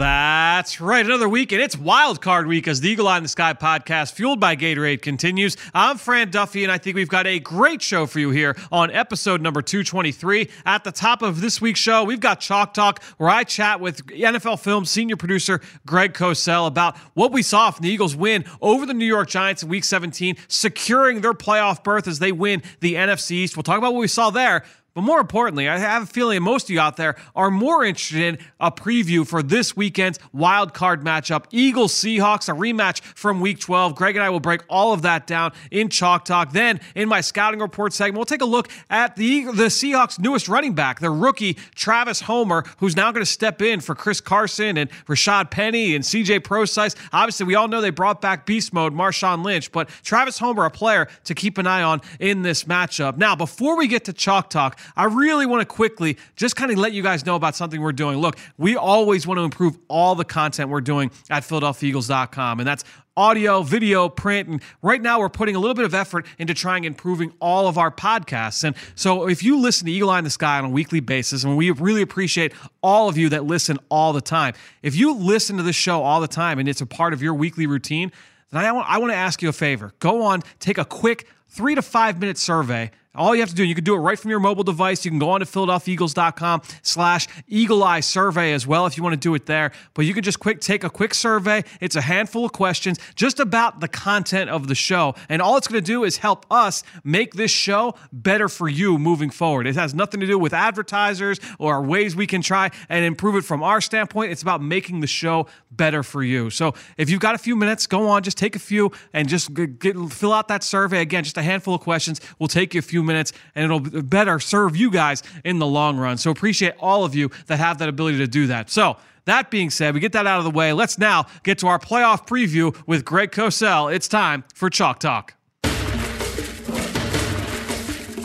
That's right. Another week, and it's Wild Card Week as the Eagle Eye in the Sky podcast, fueled by Gatorade, continues. I'm Fran Duffy, and I think we've got a great show for you here on episode number 223. At the top of this week's show, we've got Chalk Talk, where I chat with NFL Film senior producer Greg Cosell about what we saw from the Eagles win over the New York Giants in Week 17, securing their playoff berth as they win the NFC East. We'll talk about what we saw there. But more importantly, I have a feeling most of you out there are more interested in a preview for this weekend's wild card matchup. Eagles Seahawks, a rematch from week 12. Greg and I will break all of that down in Chalk Talk. Then, in my scouting report segment, we'll take a look at the, the Seahawks' newest running back, the rookie Travis Homer, who's now going to step in for Chris Carson and Rashad Penny and CJ Prosise. Obviously, we all know they brought back beast mode, Marshawn Lynch, but Travis Homer, a player to keep an eye on in this matchup. Now, before we get to Chalk Talk, I really want to quickly just kind of let you guys know about something we're doing. Look, we always want to improve all the content we're doing at PhiladelphiaEagles.com, and that's audio, video, print. And right now, we're putting a little bit of effort into trying improving all of our podcasts. And so, if you listen to Eagle Eye in the Sky on a weekly basis, and we really appreciate all of you that listen all the time, if you listen to this show all the time and it's a part of your weekly routine, then I want, I want to ask you a favor. Go on, take a quick three to five minute survey all you have to do, you can do it right from your mobile device. You can go on to PhiladelphiaEagles.com slash Eagle Eye Survey as well if you want to do it there. But you can just quick take a quick survey. It's a handful of questions just about the content of the show. And all it's going to do is help us make this show better for you moving forward. It has nothing to do with advertisers or ways we can try and improve it from our standpoint. It's about making the show better for you. So if you've got a few minutes, go on, just take a few and just get, fill out that survey. Again, just a handful of questions. We'll take you a few minutes and it'll better serve you guys in the long run. So appreciate all of you that have that ability to do that. So that being said, we get that out of the way. Let's now get to our playoff preview with Greg Cosell. It's time for Chalk Talk.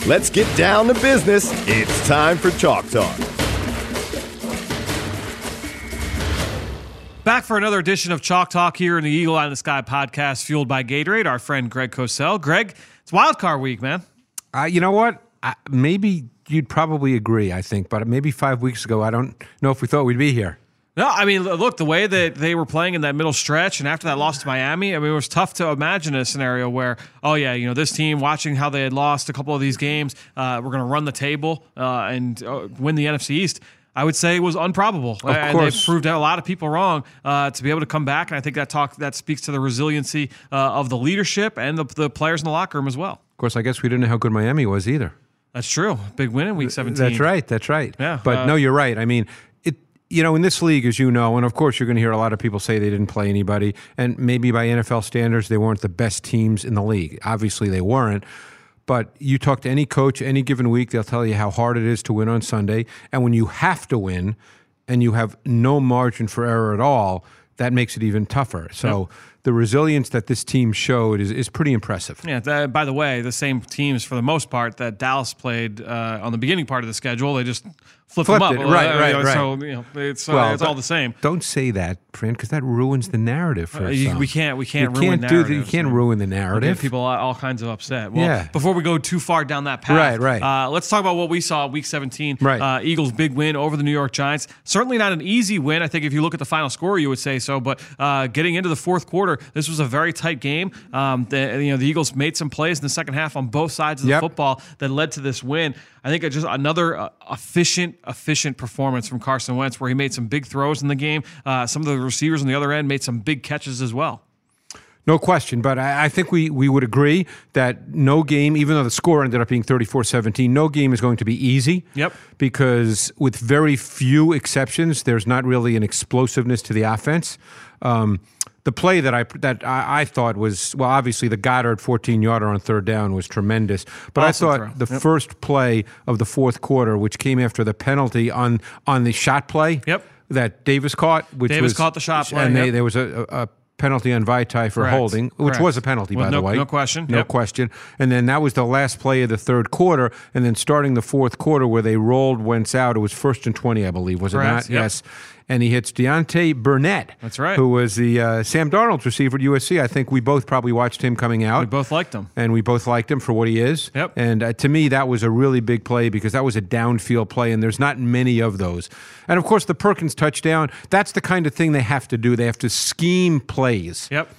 Let's get down to business. It's time for Chalk Talk. Back for another edition of Chalk Talk here in the Eagle Eye in the Sky podcast, fueled by Gatorade. Our friend Greg Cosell. Greg, it's Wild Card Week, man. Uh, you know what? I, maybe you'd probably agree, I think, but maybe five weeks ago, I don't know if we thought we'd be here. No, I mean, look, the way that they were playing in that middle stretch, and after that loss to Miami, I mean, it was tough to imagine a scenario where, oh yeah, you know, this team watching how they had lost a couple of these games, uh, we're going to run the table uh, and uh, win the NFC East. I would say was improbable. of and course. they proved a lot of people wrong uh, to be able to come back. And I think that talk that speaks to the resiliency uh, of the leadership and the, the players in the locker room as well. Of course, I guess we didn't know how good Miami was either. That's true. Big win in week 17. That's right. That's right. Yeah, But uh, no, you're right. I mean, it. You know, in this league, as you know, and of course, you're going to hear a lot of people say they didn't play anybody, and maybe by NFL standards, they weren't the best teams in the league. Obviously, they weren't. But you talk to any coach any given week, they'll tell you how hard it is to win on Sunday. And when you have to win and you have no margin for error at all, that makes it even tougher. So the resilience that this team showed is, is pretty impressive. Yeah. That, by the way, the same teams for the most part that Dallas played uh, on the beginning part of the schedule, they just flipped, Flipped them up. it. Right, Uh, right, you know, right. So you know, it's uh, Well, it's all the same. Don't say that, Fran, because that ruins the narrative for Uh, us. you- we can't we can't you ruin can't do that. You can't ruin the narrative. People all, all kinds of upset. Well, Yeah. before we go too far down that path, Right, right. Uh, let's talk about what we saw week 17. Right. Uh, Eagles' big win over the New York Giants. Certainly not an easy win. I think if you look at the final score, you would say so. But uh, getting into the fourth quarter, this was a very tight game. Um, the, you know, the Eagles made some plays in the second half on both sides of Yep. the football that led to this win. I think just another uh, efficient, efficient performance from Carson Wentz, where he made some big throws in the game. Uh, some of the receivers on the other end made some big catches as well. No question, but I, I think we, we would agree that no game, even though the score ended up being 34 17, no game is going to be easy. Yep. Because with very few exceptions, there's not really an explosiveness to the offense. Um, the play that I that I, I thought was well, obviously the Goedert 14 yarder on third down was tremendous, but Awesome I thought throw. the Yep. first play of the fourth quarter, which came after the penalty on on the shot play, Yep. that Davis caught, which Davis was caught the shot play, and they, yep. there was a, a penalty on Vaitai for Correct. holding, which Correct. was a penalty With by no- the way, no question. no Yep. question. And then that was the last play of the third quarter, and then starting the fourth quarter where they rolled Wentz out. It was first and twenty, I believe, was it not? Yep. Yes. And he hits Deontay Burnett. That's right. Who was the uh, Sam Darnold's receiver at USC. I think we both probably watched him coming out We both liked him. and we both liked him for what he is. Yep. And uh, to me, that was a really big play because that was a downfield play, and there's not many of those. And of course, the Perkins touchdown, that's the kind of thing they have to do. They have to scheme plays. Yep.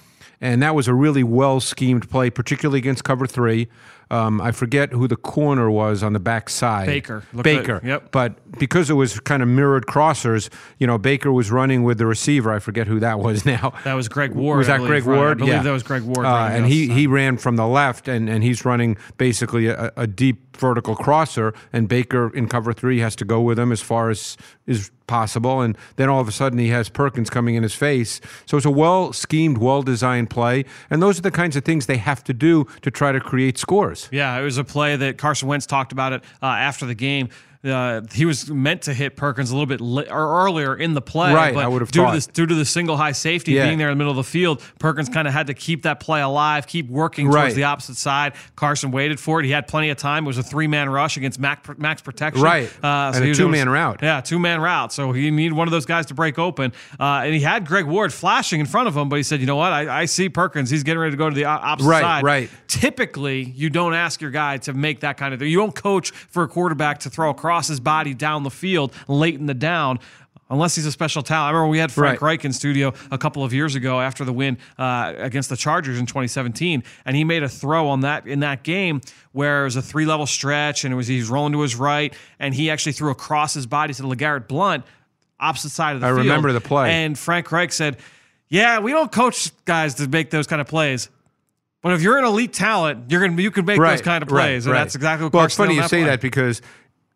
And that was a really well schemed play, particularly against cover three. Um, I forget who the corner was on the back side. Baker. Looked Baker. at- yep. But because it was kind of mirrored crossers, you know, Baker was running with the receiver. I forget who that was now. That was Greg Ward. Was that Greg? Ward? I believe yeah. that was Greg Ward. Uh, and he, he ran from the left, and, and he's running basically a, a deep vertical crosser, and Baker in cover three has to go with him as far as is possible. And then all of a sudden he has Perkins coming in his face. So it's a well schemed, well designed play. And those are the kinds of things they have to do to try to create scores. Yeah, it was a play that Carson Wentz talked about it uh, after the game. Uh, he was meant to hit Perkins a little bit li- or earlier in the play, Right, But I would have due thought. to, the, due to the single high safety Yeah. being there in the middle of the field, Perkins kind of had to keep that play alive, keep working Right. towards the opposite side. Carson waited for it. He had plenty of time. It was a three man rush against max, max protection, Right. Uh, And a two-man route. Yeah, two man route. So he needed one of those guys to break open, uh, and he had Greg Ward flashing in front of him. But he said, "You know what? I, I see Perkins. He's getting ready to go to the opposite Right, side." right. typically you don't ask your guy to make that kind of thing. You don't coach for a quarterback to throw across his body down the field late in the down. Unless he's a special talent. I remember we had Frank Right. Reich in studio a couple of years ago after the win uh, against the Chargers in 2017, and he made a throw on that in that game where it was a three level stretch, and it was he was rolling to his right, and he actually threw across his body to LeGarrette Blount, opposite side of the I field. remember the play. And Frank Reich said, "Yeah, we don't coach guys to make those kind of plays." But if you're an elite talent, you're gonna you can make those kind of plays, and that's exactly what. Well, Carson it's funny you say that because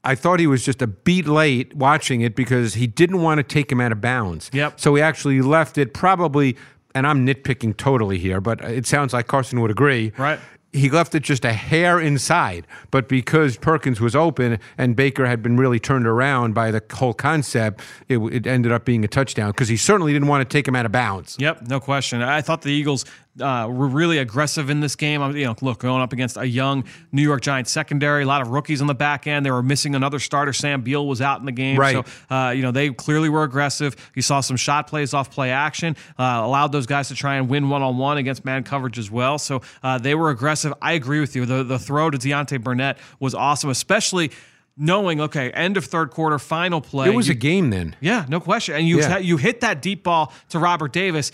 I thought he was just a beat late watching it because he didn't want to take him out of bounds. Yep. So he actually left it probably, and I'm nitpicking totally here, but it sounds like Carson would agree. Right. He left it just a hair inside, but because Perkins was open and Baker had been really turned around by the whole concept, it, it ended up being a touchdown because he certainly didn't want to take him out of bounds. Yep, no question. I thought the Eagles uh, were really aggressive in this game. I'm- You know, look, going up against a young New York Giants secondary, a lot of rookies on the back end. They were missing another starter. Sam Beal was out in the game, Right. so uh, you know they clearly were aggressive. You saw some shot plays off play action, uh, allowed those guys to try and win one on one against man coverage as well. So uh, they were aggressive. I agree with you. The the throw to Deontay Burnett was awesome, especially. Knowing, okay, end of third quarter, final play. It was You- a game then. yeah, no question. And you Yeah. you hit that deep ball to Robert Davis,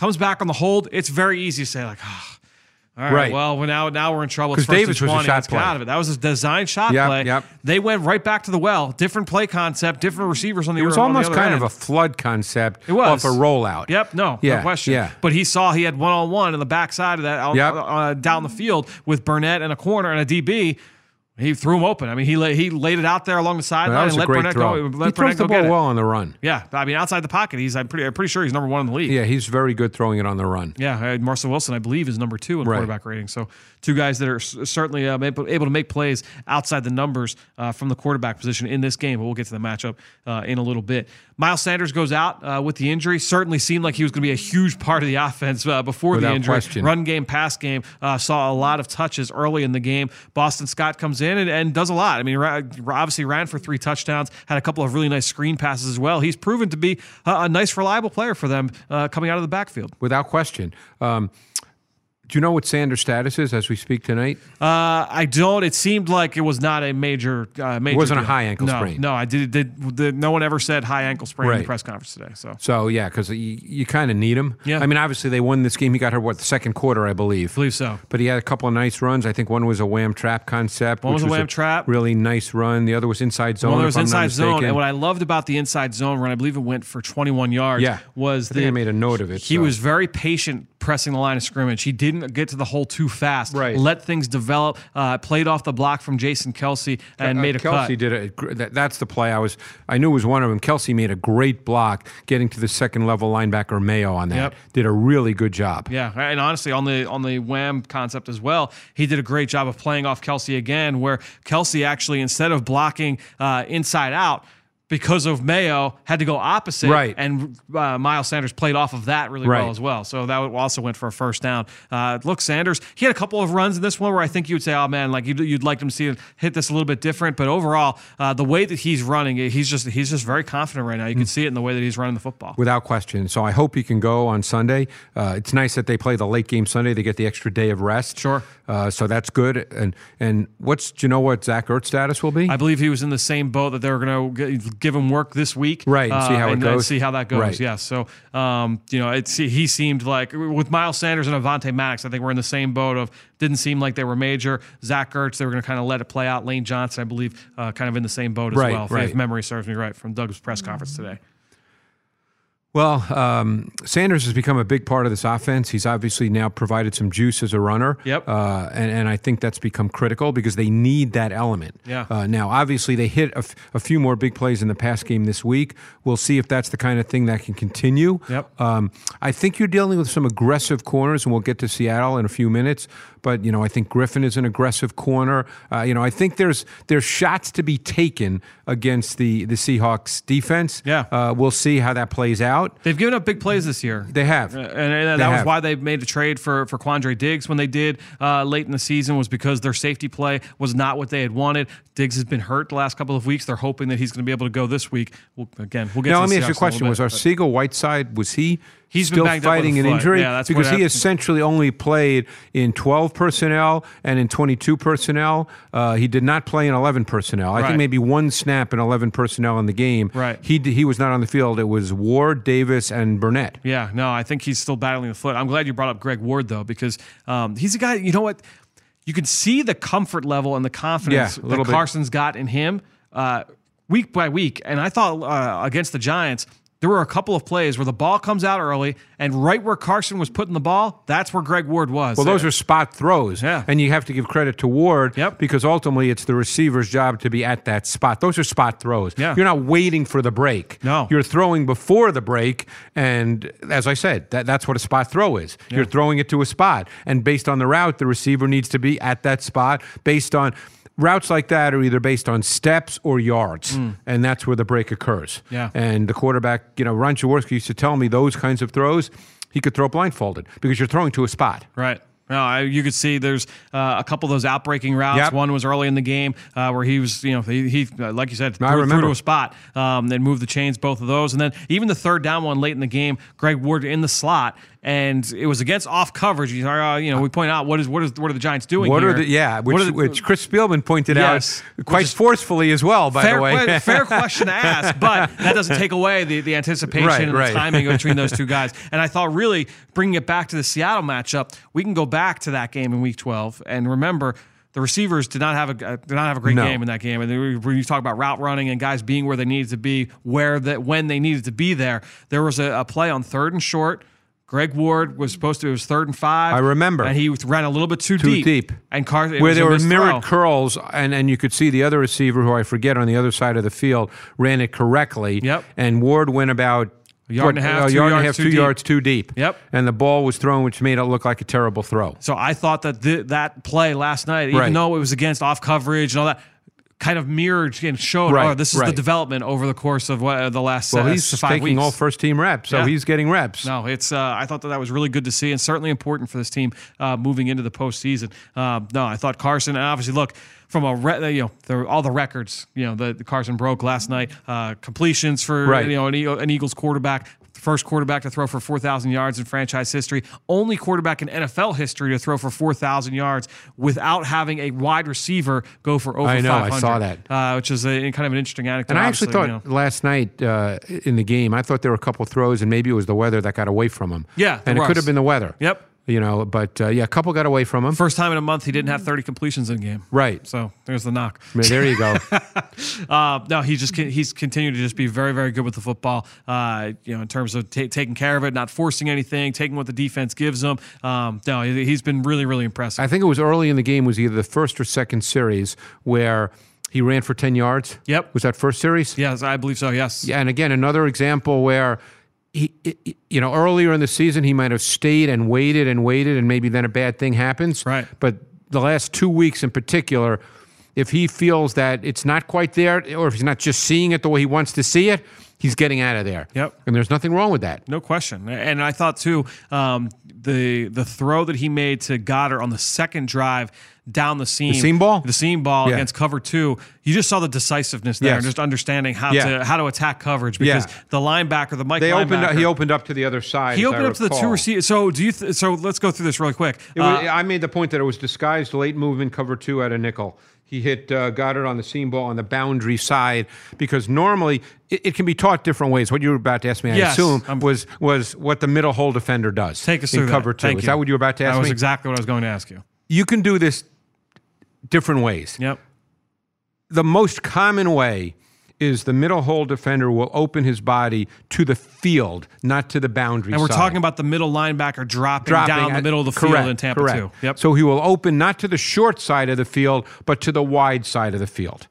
comes back on the hold. It's very easy to say like, oh, all right, Right. well, well, now now we're in trouble. It's 'Cause first Davis was a shot play. out of it. That was a design shot Yep, play. yep. They went right back to the well. Different play concept, different receivers on the It was almost kind end. of a flood concept It was off a rollout. Yep, no, Yeah, no question. yeah. But he saw he had one on one in the backside of that Yep. uh, down the field with Burnett and a corner and a DB. He threw him open. I mean, he he laid it out there along the sideline and let Burnett throw. go. he Let throws the ball well on the run. Yeah, I mean, outside the pocket, he's I'm pretty I'm pretty sure he's number one in the league. Yeah, he's very good throwing it on the run. Yeah, uh, Russell Wilson, I believe, is number two in Right. quarterback rating. So two guys that are certainly um, able, able to make plays outside the numbers uh, from the quarterback position in this game. But we'll get to the matchup uh, in a little bit. Miles Sanders goes out uh, with the injury. Certainly seemed like he was going to be a huge part of the offense uh, before the injury. question. Run game, pass game. Uh, saw a lot of touches early in the game. Boston Scott comes in and, and does a lot. I mean, obviously ran for three touchdowns. Had a couple of really nice screen passes as well. He's proven to be a, a nice, reliable player for them uh, coming out of the backfield. Without question. Um, do you know what Sanders' status is as we speak tonight? Uh, I don't. It seemed like it was not a major. Uh, major wasn't a high ankle no, sprain. No, I did, did, did. No one ever said high ankle sprain in the press conference today. So So yeah, because you, you kind of need him. Yeah. I mean, obviously they won this game. He got her what the second quarter, I believe. I believe so. But he had a couple of nice runs. I think one was a wham trap concept. One which was a wham trap. Really nice run. The other was inside zone. If was I'm inside zone, and what I loved about the inside zone run, I believe it went for 21 yards. Yeah. was I the I made a note of it. He so. was very patient pressing the line of scrimmage. He didn't get to the hole too fast. Right. Let things develop. Uh, played off the block from Jason Kelce and Uh, made a Kelce cut. did a gr- that, that's the play I was I knew it was one of them. Kelce made a great block getting to the second level linebacker Mayo on that. Yep. Did a really good job. Yeah, and honestly, on the on the wham concept as well, he did a great job of playing off Kelce again, where Kelce actually instead of blocking uh, inside out. Because of Mayo, had to go opposite. Right. And uh, Miles Sanders played off of that really Right. well as well. So that also went for a first down. Uh, look, Sanders, he had a couple of runs in this one where I think you would say, oh man, like you'd, you'd like him to see it hit this a little bit different. But overall, uh, the way that he's running, he's just he's just very confident right now. You can see it in the way that he's running the football. Without question. So I hope he can go on Sunday. Uh, it's nice that they play the late game Sunday. They get the extra day of rest. Sure. Uh, so that's good. And and what's do you know what Zach Ertz status will be? I believe he was in the same boat that they were going to give him work this week, Right, and see how it and, and goes. see how that goes. Right. Yeah. So, um, you know, it's he seemed like with Miles Sanders and Avonte Maddox, I think we're in the same boat of didn't seem like they were major. Zach Ertz, they were going to kind of let it play out. Lane Johnson, I believe, uh, kind of in the same boat as Right, well. Right. if memory serves me right from Doug's press conference today. Well, um, Sanders has become a big part of this offense. He's obviously now provided some juice as a runner. Yep. Uh, and, and I think that's become critical because they need that element. Yeah. Uh, now, obviously, they hit a, f- a few more big plays in the pass game this week. We'll see if that's the kind of thing that can continue. Yep. Um, I think you're dealing with some aggressive corners, and we'll get to Seattle in a few minutes. But you know, I think Griffin is an aggressive corner. Uh, you know, I think there's there's shots to be taken against the the Seahawks defense. Yeah. Uh, we'll see how that plays out. They've given up big plays this year. They have. Uh, and, and They that was have. why they made a trade for for Quandre Diggs when they did uh, late in the season was because their safety play was not what they had wanted. Diggs has been hurt the last couple of weeks. They're hoping that he's going to be able to go this week. Well, again, we'll get. Now to let me ask you a question: little Was our but- Arcega-Whiteside was he He's been still banged up with fighting an injury? Yeah, that's because he essentially only played in 12 personnel and in 22 personnel. Uh, he did not play in 11 personnel. I Right. think maybe one snap in 11 personnel in the game. Right. He he was not on the field. It was Ward, Davis, and Burnett. Yeah, no, I think he's still battling the foot. I'm glad you brought up Greg Ward though, because um, he's a guy. You know what? You can see the comfort level and the confidence Yeah, that bit. Carson's got in him uh, week by week. And I thought uh, against the Giants. There were a couple of plays where the ball comes out early, and right where Carson was putting the ball, that's where Greg Ward was. Well, those are spot throws. Yeah. And you have to give credit to Ward Yep. because ultimately it's the receiver's job to be at that spot. Those are spot throws. Yeah. You're not waiting for the break. No. You're throwing before the break. And as I said, that, that's what a spot throw is. You're throwing it to a spot. And based on the route, the receiver needs to be at that spot based on. Routes like that are either based on steps or yards, and that's where the break occurs. Mm. Yeah. And the quarterback, you know, Ron Jaworski used to tell me those kinds of throws, he could throw blindfolded because you're throwing to a spot. Right. No, I, you could see there's uh, a couple of those outbreaking routes. Yep. One was early in the game uh, where he was, you know, he, he like you said, threw, threw to a spot, um, then moved the chains, both of those, and then even the third down one late in the game, Greg Ward in the slot, and it was against off coverage. You, uh, you know, we point out what is what is what are the Giants doing What here? are the yeah, which, the- which Chris Spielman pointed Yes. out quite forcefully as well. By fair, the way, fair question to ask, but that doesn't take away the, the anticipation Right, and the timing between those two guys. And I thought, really, bringing it back to the Seattle matchup, we can go back to that game in Week 12 and remember. The receivers did not have a uh, did not have a great No. game in that game, and when you talk about route running and guys being where they needed to be, where that when they needed to be there, there was a, a play on third and short. Greg Ward was supposed to it was third and five. I remember. and he ran a little bit too, deep. Too deep. deep. and Carson where was there were mirrored curls, and, and you could see the other receiver, who I forget, on the other side of the field, ran it correctly. Yep. And Ward went about A yard and a half, a two yard and a yards half, two deep. yards too deep. Yep. And the ball was thrown, which made it look like a terrible throw. So I thought that th- that play last night, even Right. though it was against off coverage and all that, kind of mirrored and showed, Right, oh, this is the development over the course of what, the last Well, uh, he's taking weeks. all first team reps, so Yeah. he's getting reps. No, it's. Uh, I thought that that was really good to see, and certainly important for this team uh, moving into the postseason. Uh, no, I thought Carson, and obviously, look from a re- you know the, all the records you know that Carson broke last night. Uh, completions for Right. you know an, an Eagles quarterback. First quarterback to throw for 4,000 yards in franchise history. Only quarterback in NFL history to throw for 4,000 yards without having a wide receiver go for over I know, I saw that. uh, which is a, kind of an interesting anecdote. And I actually thought you know. last night uh, in the game, I thought there were a couple throws, and maybe it was the weather that got away from him. Yeah, and it could have been the weather. Yep. You know, but uh, yeah, a couple got away from him. First time in a month he didn't have 30 completions in a game. right. So there's the knock. There you go. Uh, no, he just he's continued to just be very very good with the football. Uh, you know, in terms of ta taking care of it, not forcing anything, taking what the defense gives him. Um, no, he- he's been really really impressive. I think it was early in the game. Was either the first or second series where he ran for ten yards. Yep. Was that first series? yes, I believe so. Yes. Yeah, and again, another example where he, you know, earlier in the season he might have stayed and waited and waited, and maybe then a bad thing happens. Right. But the last two weeks in particular, if he feels that it's not quite there, or if he's not just seeing it the way he wants to see it, he's getting out of there. Yep. And there's nothing wrong with that. No question. And I thought too, um, the the throw that he made to Goedert on the second drive down the seam, seam ball? the seam ball Yeah. against cover two. You just saw the decisiveness there, Yes. and just understanding how Yeah. to how to attack coverage because Yeah. the linebacker, the Mike They opened. Up, he opened up to the other side. he opened up to the two receivers. So do you? Th- so let's go through this really quick. Was, Uh, I made the point that it was disguised late movement cover two at a nickel. He hit uh, Goedert on the seam ball on the boundary side because normally it, it can be taught different ways. What you were about to ask me, I Yes, assume, I'm- was was what the middle hole defender does. take us in through that. cover two. Thank Is you. that what you were about to ask me? That was me? exactly what I was going to ask you. you can do this different ways. Yep. The most common way is the middle hole defender will open his body to the field, not to the boundary. And we're side. talking about the middle linebacker dropping, dropping down the middle of the correct, field in Tampa correct. too. Yep. So he will open not to the short side of the field, but to the wide side of the field.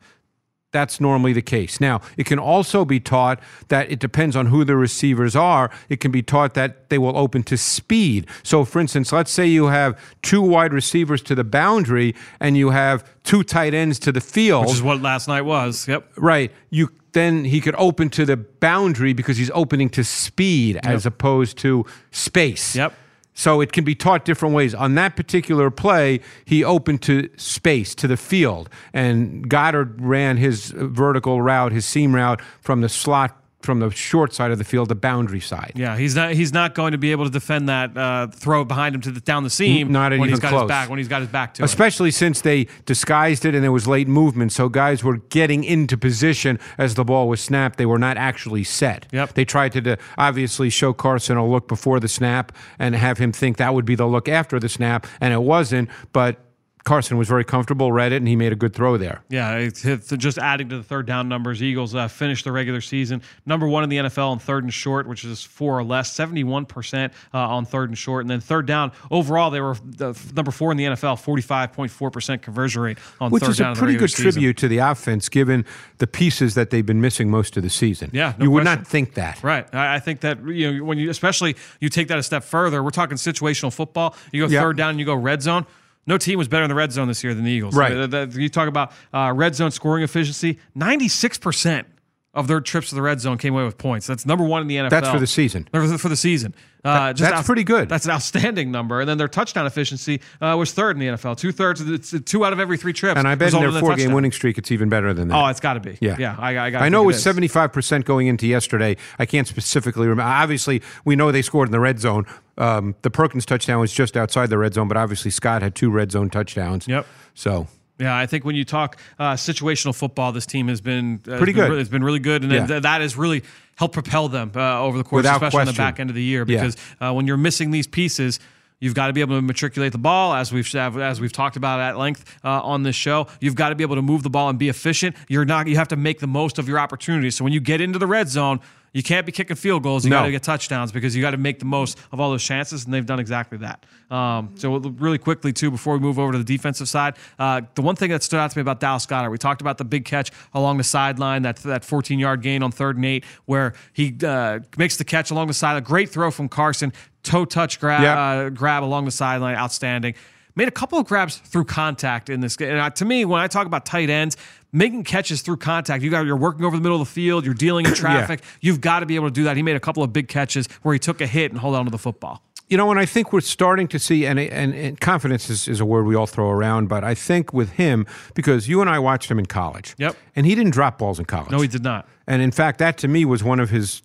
That's normally the case. Now, it can also be taught that it depends on who the receivers are. It can be taught that they will open to speed. So, for instance, let's say you have two wide receivers to the boundary and you have two tight ends to the field. which is what last night was. Yep. Right. You then he could open to the boundary because he's opening to speed as opposed to space. Yep. So it can be taught different ways. On that particular play, he opened to space, to the field, and Goedert ran his uh, vertical route, his seam route from the slot from the short side of the field, the boundary side. Yeah, he's not. He's not going to be able to defend that uh, throw behind him to the down the seam. Not when even he's got close. his back. When he's got his back to it. Especially since they disguised it and there was late movement, so guys were getting into position as the ball was snapped. They were not actually set. Yep. They tried to uh, obviously show Carson a look before the snap and have him think that would be the look after the snap, and it wasn't. But Carson was very comfortable, read it, and he made a good throw there. Yeah, it's, it's just adding to the third down numbers. Eagles uh, finished the regular season number one in the NFL on third and short, which is four or less, seventy-one percent uh, on third and short, and then third down overall they were the f- number four in the NFL, forty-five point four percent conversion rate on Which third is down. a in the pretty good season. tribute to the offense, given the pieces that they've been missing most of the season. Yeah, no you would question. not think that. Right. I, I think that you know when you especially you take that a step further. We're talking situational football. You go Yeah. third down and you go red zone. No team was better in the red zone this year than the Eagles. Right. You talk about uh, red zone scoring efficiency. Ninety-six percent of their trips to the red zone came away with points. That's number one in the NFL. That's for the season. For the, season. Uh, just that's pretty good. That's an outstanding number. And then their touchdown efficiency uh, was third in the NFL. Two thirds, two out of every three trips. And I bet in their four game winning streak, it's even better than that. Oh, it's got to be. Yeah, yeah. I, I, got. I know it was seventy five percent going into yesterday. I can't specifically remember. Obviously, we know they scored in the red zone. Um, the Perkins touchdown was just outside the red zone, but obviously Scott had two red zone touchdowns. Yep. So Yeah, I think when you talk uh, situational football, this team has been uh, Pretty has good. re- It's been really good, and Yeah. th- that has really helped propel them uh, over the course, Without especially on the back end of the year. Yeah. Because uh, when you're missing these pieces. You've got to be able to matriculate the ball, as we've as we've talked about at length uh, on this show. You've got to be able to move the ball and be efficient. You're not. You have to make the most of your opportunities. So when you get into the red zone, you can't be kicking field goals. You No. got to get touchdowns because you got to make the most of all those chances, and they've done exactly that. Um, so really quickly too, before we move over to the defensive side, uh, the one thing that stood out to me about Dallas Goedert, we talked about the big catch along the sideline, that that 14 yard gain on third and eight, where he uh, makes the catch along the side, a great throw from Carson, toe touch grab, Yep. uh, grab along the sideline, outstanding. Made a couple of grabs through contact in this game. And to me, when I talk about tight ends, making catches through contact, you got you're working over the middle of the field, you're dealing in traffic. You've got to be able to do that. He made a couple of big catches where he took a hit and hold on to the football. You know, and I think we're starting to see, and, and, and confidence is, is a word we all throw around, but I think with him, because you and I watched him in college. Yep. And he didn't drop balls in college. No, he did not. And in fact, that to me was one of his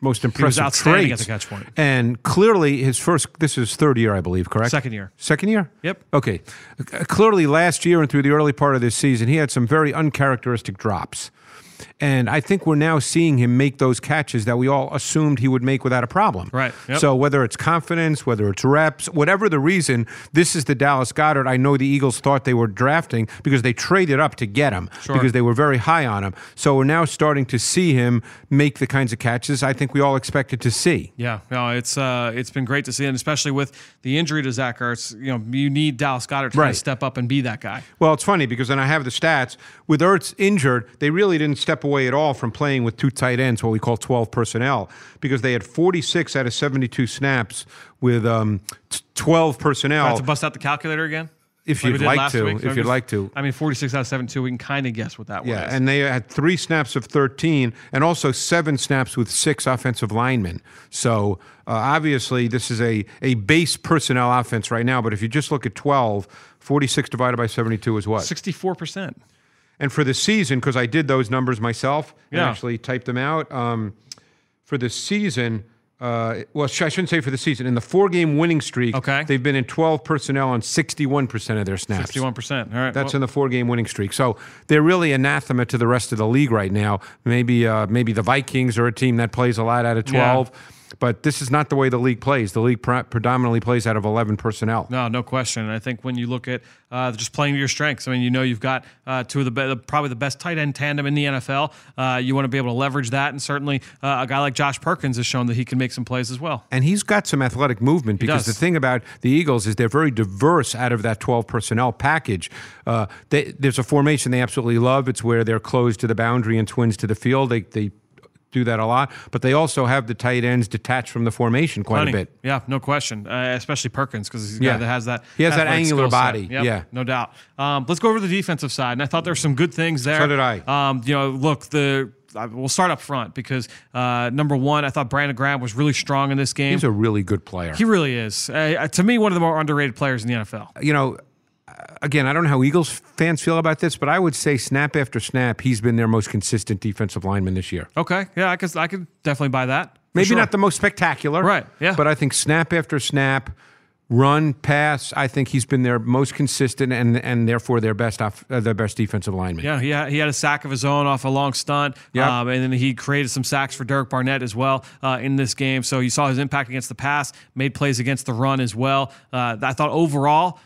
most impressive outstanding traits. at the catch point. And clearly, his first, this is third year, I believe, correct? Second year. Second year? Yep. Okay. Uh, Clearly, last year and through the early part of this season, he had some very uncharacteristic drops. And I think we're now seeing him make those catches that we all assumed he would make without a problem. Right. Yep. So whether it's confidence, whether it's reps, whatever the reason, this is the Dallas Goedert I know the Eagles thought they were drafting because they traded up to get him because they were very high on him. So we're now starting to see him make the kinds of catches I think we all expected to see. Yeah, no, it's uh, it's been great to see, and especially with the injury to Zach Ertz, you know, you need Dallas Goedert to kind Right. of step up and be that guy. Well, it's funny because then I have the stats. With Ertz injured, they really didn't step away at all from playing with two tight ends, what we call 12 personnel, because they had 46 out of 72 snaps with um, t- 12 personnel. Have to bust out the calculator again. If we you'd like to, week. if So you'd just- like to. I mean, 46 out of 72, we can kind of guess what that Yeah, was. and they had three snaps of 13 and also seven snaps with six offensive linemen. So uh, obviously, this is a, a base personnel offense right now. But if you just look at 12, 46 divided by 72 is what? 64%. And for the season, because I did those numbers myself and actually typed them out, um, for the season, uh, well, I shouldn't say for the season. In the four game winning streak, Okay. they've been in 12 personnel on 61% of their snaps. 61%. All right. That's well, in the four game winning streak. So they're really anathema to the rest of the league right now. Maybe uh, maybe the Vikings are a team that plays a lot out of 12. But this is not the way the league plays. The league pre- predominantly plays out of 11 personnel. No, no question. And I think when you look at uh, just playing to your strengths, I mean, you know, you've got uh, two of the be- probably the best tight end tandem in the NFL. Uh, you want to be able to leverage that, and certainly uh, a guy like Josh Perkins has shown that he can make some plays as well. And he's got some athletic movement because the thing about the Eagles is they're very diverse out of that 12 personnel package. Uh, they, there's a formation they absolutely love. It's where they're closed to the boundary and twins to the field. They, they do that a lot, but they also have the tight ends detached from the formation quite Plenty. a bit. Yeah, no question. Uh, especially Perkins because he's a Yeah. guy that has that. He has that angular body. Yep, Yeah. no doubt. Um, let's go over the defensive side, and I thought there were some good things there. So did I. Um, you know, look the. We'll start up front because uh, number one, I thought Brandon Graham was really strong in this game. He's a really good player. he really is. Uh, to me, one of the more underrated players in the NFL. you know, again, I don't know how Eagles fans feel about this, but I would say snap after snap, he's been their most consistent defensive lineman this year. Okay, yeah, I could, I could definitely buy that. Maybe sure. not the most spectacular, Right, yeah. But I think snap after snap, run, pass, I think he's been their most consistent and and therefore their best off, uh, their best defensive lineman. Yeah, he had, he had a sack of his own off a long stunt. Yep. Um, and then he created some sacks for Derek Barnett as well uh, in this game. So you saw his impact against the pass, made plays against the run as well. Uh, I thought overall,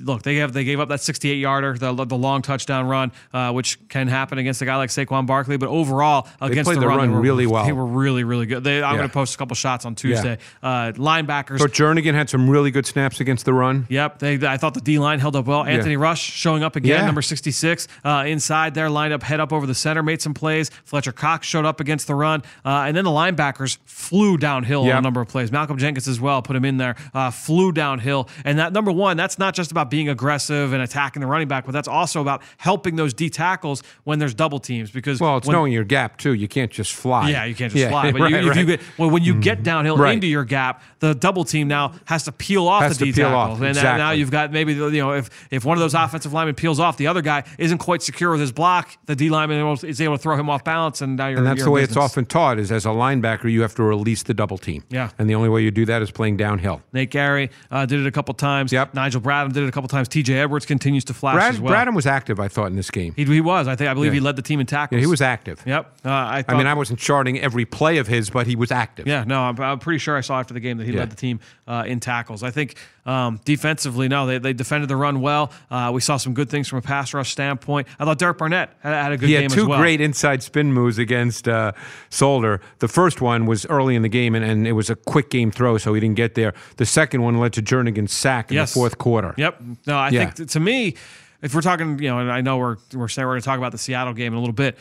look, they have they gave up that 68 yarder, the, the long touchdown run, uh, which can happen against a guy like Saquon Barkley. But overall, against played the, the run, run they were, really well. They were really, really good. They, I'm Yeah. going to post a couple shots on Tuesday. Uh, linebackers. But Jernigan had some really good snaps against the run. Yep, they, I thought the D line held up well. Anthony Rush showing up again, Yeah. number 66, uh, inside there, lined up, head up over the center, made some plays. Fletcher Cox showed up against the run. Uh, and then the linebackers flew downhill on a number of plays. Malcolm Jenkins as well, put him in there, uh, flew downhill. And that number one, that's not just about being aggressive and attacking the running back, but that's also about helping those D tackles when there's double teams. Because Well, it's when, knowing your gap too. You can't just fly. yeah, you can't just Yeah, fly. But right, you, if you right. Mm-hmm. get well, when you get downhill Right. into your gap, the double team now has to peel off Has the D peel tackle, off, and now- now you've got maybe you know if if one of those offensive linemen peels off, the other guy isn't quite secure with his block. The D lineman is able to throw him off balance, and now you're And that's you're the way it's often taught is as a linebacker, you have to release the double team. Yeah. And the only way you do that is playing downhill. Nate Gerry uh, did it a couple times. Yep. Nigel Bradham did it a couple times. T.J. Edwards continues to flash Brad, as well. Bradham was active, I thought, in this game. he, he was. I think I believe Yeah. he led the team in tackles. Yeah, he was active. Yep. Uh, I, I mean, I wasn't charting every play of his, but he was active. Yeah, no, I'm, I'm pretty sure I saw after the game that he Yeah. led the team uh, in tackles. I think um, defensively, no, they, they defended the run well. Uh, we saw some good things from a pass rush standpoint. I thought Derek Barnett had, had a good He game He had two well. great inside spin moves against uh, Solder. The first one was early in the game, and, and it was a quick game throw, so he didn't get there. The second one led to Jernigan's sack in Yes. the fourth quarter. Yep. No, I Yeah. think to me, if we're talking, you know, and I know we're we're saying we're going to talk about the Seattle game in a little bit.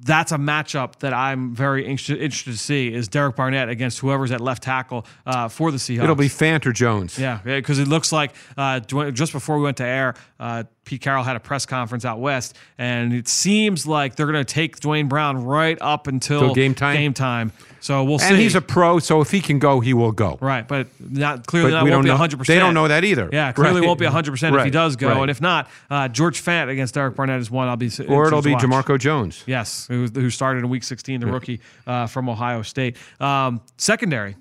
That's a matchup that I'm very interested, interested to see is Derek Barnett against whoever's at left tackle uh, for the Seahawks. It'll be Fant or Jones. Yeah, because it looks like uh, just before we went to air, uh, Pete Carroll had a press conference out west, and it seems like they're going to take Duane Brown right up until game time? Game time. So we'll see. And he's a pro, so if he can go, he will go. right, but not clearly But that we won't don't be know. 100. percent They don't know that either. Yeah, clearly Right. won't be 100 percent if he does go, right. and if not, uh, George Fant against Derek Barnett is one I'll be. Or it'll be watch. Jamarco Jones. Yes, who, who started in Week 16, the rookie uh, from Ohio State. Um, secondary.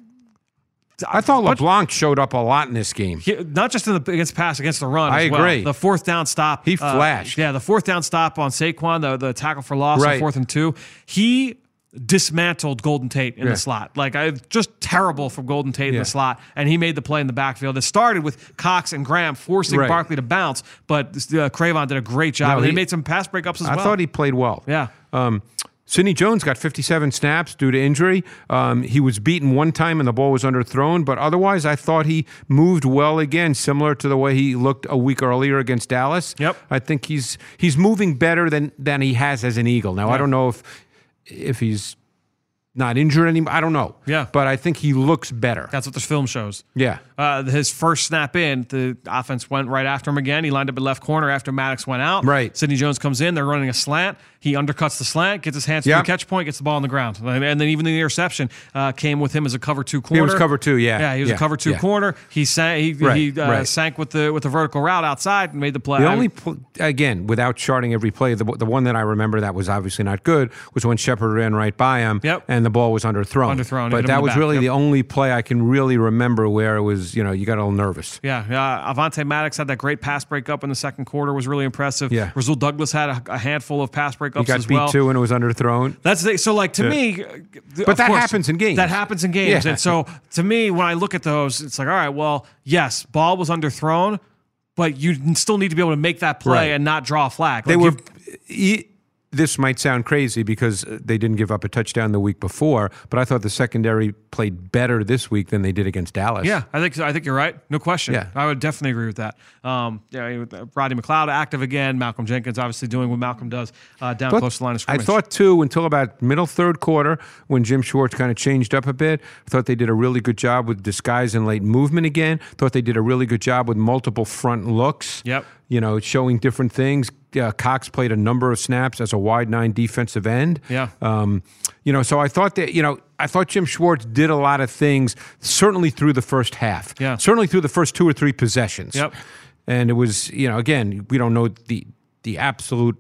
I thought LeBlanc showed up a lot in this game. He- not just in the against pass, against the run. I as well. agree. The fourth down stop. He uh, flashed. yeah, the fourth down stop on Saquon, the, the tackle for loss on fourth and two. He dismantled Golden Tate in Yeah. the slot. Like I just terrible from Golden Tate in the slot, and he made the play in the backfield. It started with Cox and Graham forcing Right. Barkley to bounce, but uh, Cre'Von did a great job. No, he, he- made some pass breakups as I well. I thought he played well. Yeah. Um, Sidney Jones got 57 snaps due to injury. Um, he was beaten one time and the ball was underthrown, but otherwise, I thought he moved well again, similar to the way he looked a week earlier against Dallas. Yep. I think he's he's moving better than than he has as an Eagle. Now, I don't know if if he's not injured anymore. I don't know. Yeah. but I think he looks better. That's what the film shows. Yeah. Uh, his first snap in, the offense went right after him again. He lined up at left corner after Maddox went out. Right. Sidney Jones comes in. They're running a slant. He undercuts the slant, gets his hands to Yep. the catch point, gets the ball on the ground. And then even the interception uh, came with him as a cover two corner. He was cover two, yeah. Yeah, he was Yeah, a cover two yeah. corner. He sank, he, Right, he uh, right. sank with the with the vertical route outside and made the play. The only, pl- again, without charting every play, the, the one that I remember that was obviously not good was when Shepard ran right by him Yep. and the ball was underthrown. Underthrown, But that was back, really yep. the only play I can really remember where it was, you know, you got a little nervous. Yeah, uh, Avonte Maddox had that great pass breakup in the second quarter. Was really impressive. Yeah. Rasul Douglas had a, a handful of pass breakups He got as beat well. too and it was underthrown. That's the, so like to me, uh, But that course, happens in games. That happens in games, Yeah. and so to me, when I look at those, it's like, all right, well, yes, ball was underthrown, but you still need to be able to make that play Right. and not draw a flag. They were. This might sound crazy because uh, they didn't give up a touchdown the week before, but I thought the secondary played better this week than they did against Dallas. Yeah, I think I think you're right. No question. Yeah. I would definitely agree with that. Um, yeah, uh, McLeod active again. Malcolm Jenkins obviously doing what Malcolm does uh, down But close to the line of scrimmage. I thought too until about middle third quarter when Jim Schwartz kind of changed up a bit. I thought they did a really good job with disguise and late movement again. Thought they did a really good job with multiple front looks. Yep. You know, showing different things. Uh, Cox played a number of snaps as a wide nine defensive end. Yeah. Um, you know, so I thought that you know I thought Jim Schwartz did a lot of things certainly through the first half. Yeah. Certainly through the first two or three possessions. Yep. And it was you know again we don't know the the absolute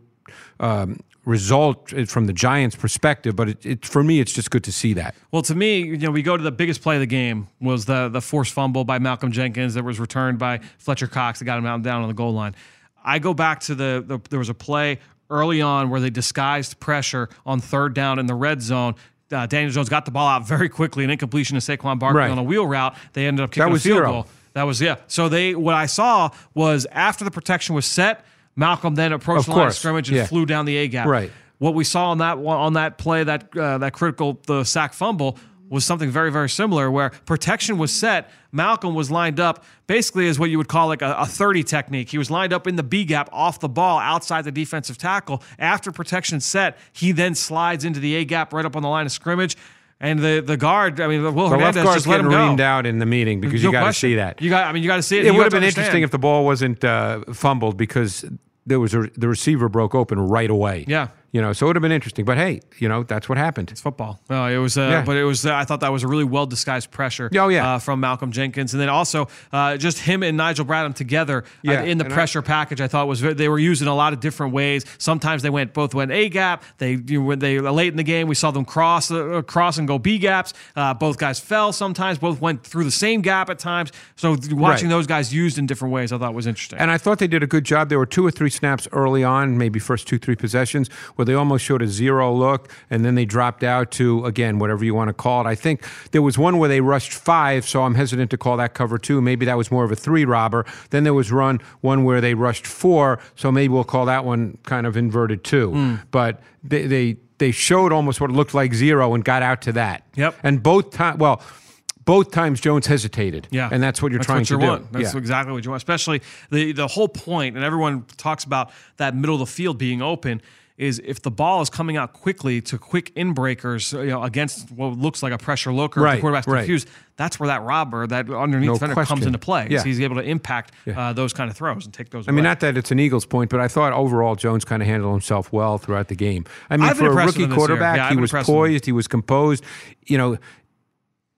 um, result from the Giants' perspective, but it, it, for me, it's just good to see that. Well, to me, you know, we go to the biggest play of the game was the the forced fumble by Malcolm Jenkins that was returned by Fletcher Cox that got him out and down on the goal line. I go back to the, the there was a play early on where they disguised pressure on third down in the red zone. Uh, Daniel Jones got the ball out very quickly, an incompletion to Saquon Barkley Right. on a wheel route. They ended up kicking was a field zero. goal. That was yeah. So they what I saw was after the protection was set, Malcolm then approached the line of scrimmage and yeah. flew down the A gap. Right. What we saw on that on that play, that uh, that critical the sack fumble was something very very similar, where protection was set. Malcolm was lined up basically as what you would call like a, a 30 technique. He was lined up in the B gap off the ball outside the defensive tackle. After protection set, he then slides into the A gap right up on the line of scrimmage. And the, the guard, I mean, Will The left Hernandez guard's just let him go. reamed out in the meeting because No you got to see that. You got, I mean, you got to see it. It would have have been understand. interesting if the ball wasn't uh, fumbled because there was a, the receiver broke open right away. Yeah. You know, so it would have been interesting. But hey, you know, that's what happened. It's football. No, it was, uh, Yeah. but it was. Uh, I thought that was a really well disguised pressure. Oh, yeah. uh, from Malcolm Jenkins, and then also uh, just him and Nigel Bradham together uh, Yeah, in the and I- pressure package. I thought was they were used in a lot of different ways. Sometimes they went both went A gap. They you know, when they late in the game we saw them cross uh, cross and go B gaps. Uh, both guys fell. Sometimes both went through the same gap at times. So watching Right. those guys used in different ways, I thought was interesting. And I thought they did a good job. There were two or three snaps early on, maybe first two, three possessions, where they almost showed a zero look, and then they dropped out to, again, whatever you want to call it. I think there was one where they rushed five, so I'm hesitant to call that cover two. Maybe that was more of a three robber. Then there was run one where they rushed four, so maybe we'll call that one kind of inverted two. Hmm. But they, they they showed almost what it looked like zero and got out to that. Yep. And both times, well, both times Jones hesitated. Yeah, And that's what you're That's trying what you to do. want. That's Yeah. exactly what you want. Especially the the whole point, and everyone talks about that middle of the field being open. Is if the ball is coming out quickly to quick in breakers, you know, against what looks like a pressure looker, Right, the quarterback's right. confused. That's where that robber, that underneath No defender, comes into play. Yeah. So he's able to impact uh, those kind of throws and take those. I mean, not that it's an Eagles point, but I thought overall Jones kind of handled himself well throughout the game. I mean, I've for a rookie him this year. quarterback, Yeah, he was impressed with him. poised, he was composed. You know,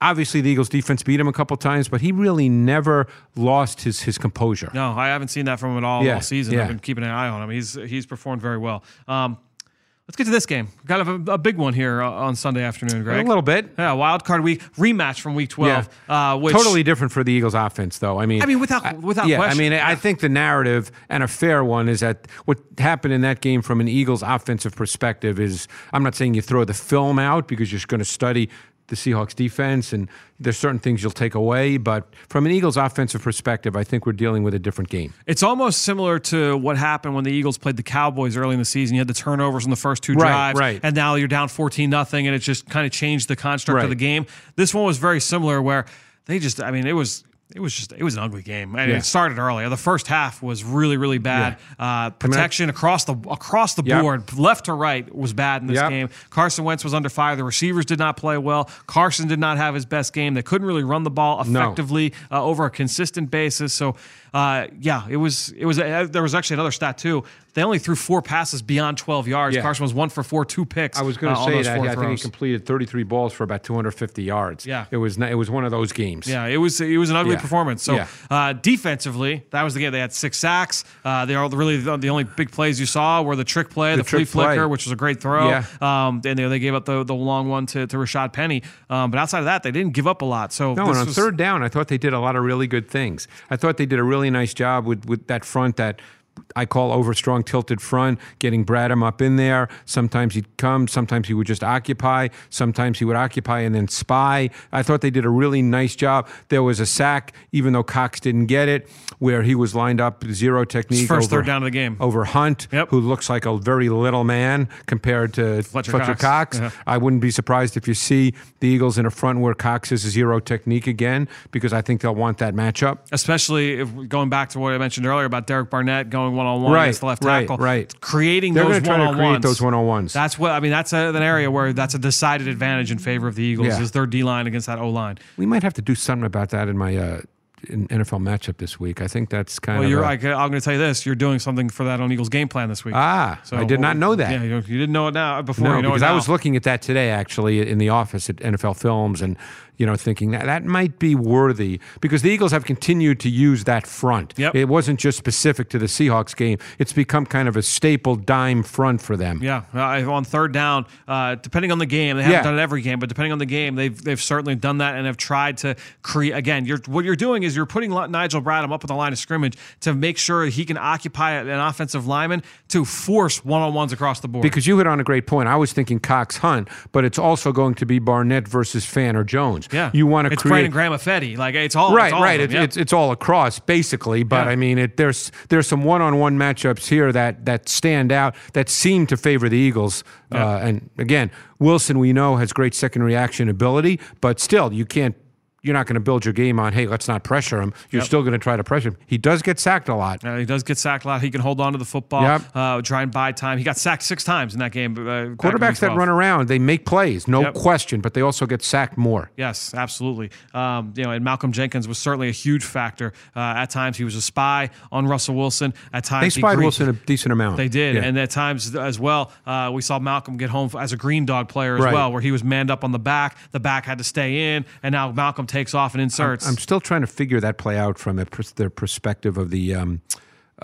obviously the Eagles defense beat him a couple times, but he really never lost his his composure. No, I haven't seen that from him at all Yeah, all season. yeah. I've been keeping an eye on him. He's he's performed very well. Um, let's get to this game. Kind of a, a big one here uh, on Sunday afternoon, Greg. A little bit. Yeah, wild card week rematch from week twelve. Yeah. Uh, which totally different for the Eagles offense, though. I mean, I mean, without- without yeah. question. I mean, I think the narrative and a fair one is that what happened in that game from an Eagles offensive perspective is I'm not saying you throw the film out because you're going to study the Seahawks defense and there's certain things you'll take away, but from an Eagles offensive perspective, I think we're dealing with a different game. It's almost similar to what happened when the Eagles played the Cowboys early in the season. You had the turnovers in the first two Right, drives, right. and now you're down fourteen nothing, and it just kind of changed the construct of the game. This one was very similar, where they just, I mean, it was it was just it was an ugly game. And Yeah. it started early. The first half was really really bad. Uh, protection across the across the Yep. board left to right was bad in this Yep. game. Carson wentz was under fire. The receivers did not play well. Carson did not have his best game. They couldn't really run the ball No. effectively uh, over a consistent basis. So uh, yeah it was it was uh, there was actually another stat too they only threw four passes beyond 12 yards Yeah. carson was one for four two picks I was going uh, to on say that. I think he completed 33 balls for about 250 yards. Yeah. it was it was one of those games. Yeah, it was it was an ugly Yeah. performance. So Yeah. uh, defensively, that was the game. They had six sacks. Uh, they are really the, the only big plays you saw were the trick play, the, flea trick play. flicker, which was a great throw. Yeah. Um, and they, they gave up the, the long one to, to Rashad Penny. Um, but outside of that, they didn't give up a lot. So No, and on was- third down, I thought they did a lot of really good things. I thought they did a really nice job with, with that front that I call overstrong tilted front, getting Bradham up in there. Sometimes he'd come, sometimes he would just occupy, sometimes he would occupy and then spy. I thought they did a really nice job. There was a sack, even though Cox didn't get it, where he was lined up zero technique. first over, third down of the game. Over Hunt, Yep. who looks like a very little man compared to Fletcher Fletcher, Cox. Cox. Yeah. I wouldn't be surprised if you see the Eagles in a front where Cox is a zero technique again, because I think they'll want that matchup. especially if going back to what I mentioned earlier about Derek Barnett going one on one Right, against the left right, tackle, right. creating They're those gonna try to one on ones. those one-on-ones. That's what I mean. That's a, an area where that's a decided advantage in favor of the Eagles Yeah. is their D line against that O line. We might have to do something about that in my uh, in NFL matchup this week. I think that's kind Well, of you're. I, I'm going to tell you this: you're doing something for that on Eagles game plan this week. ah. so I did not know that. Yeah, you, you didn't know it now before. No, you know because it I was looking at that today, actually, in the office at NFL Films, and you know, thinking that that might be worthy because the Eagles have continued to use that front. Yep. It wasn't just specific to the Seahawks game; it's become kind of a staple dime front for them. Yeah, uh, on third down, uh, depending on the game, they haven't Yeah. done it every game, but depending on the game, they've they've certainly done that and have tried to create. Again, you're what you're doing is you're putting Nigel Bradham up at the line of scrimmage to make sure he can occupy an offensive lineman to force one on ones across the board. Because you hit on a great point. I was thinking Cox Hunt, but it's also going to be Barnett versus Fant or Jones. Yeah, You want to it's create Brandon Graham Ifedi, like it's all Right, it's all right. of It's, yeah. it's it's all across basically, but Yeah. I mean, it, there's there's some one-on-one matchups here that that stand out that seem to favor the Eagles. Uh, and again, Wilson we know has great second reaction ability, but still, you can't. You're not going to build your game on, hey, let's not pressure him. You're still going to try to pressure him. He does get sacked a lot. Uh, he does get sacked a lot. He can hold on to the football, Yep. uh, try and buy time. He got sacked six times in that game. Uh, Quarterbacks that run around, they make plays, no Yep. question, but they also get sacked more. Yes, absolutely. Um, you know, and Malcolm Jenkins was certainly a huge factor. Uh, at times, he was a spy on Russell Wilson. At times, They he spied Wilson a decent amount. They did, Yeah. and at times as well, uh, we saw Malcolm get home as a green dog player as Right. well, where he was manned up on the back. The back had to stay in, and now Malcolm takes off and inserts. I'm still trying to figure that play out from a, pers- the perspective of the um,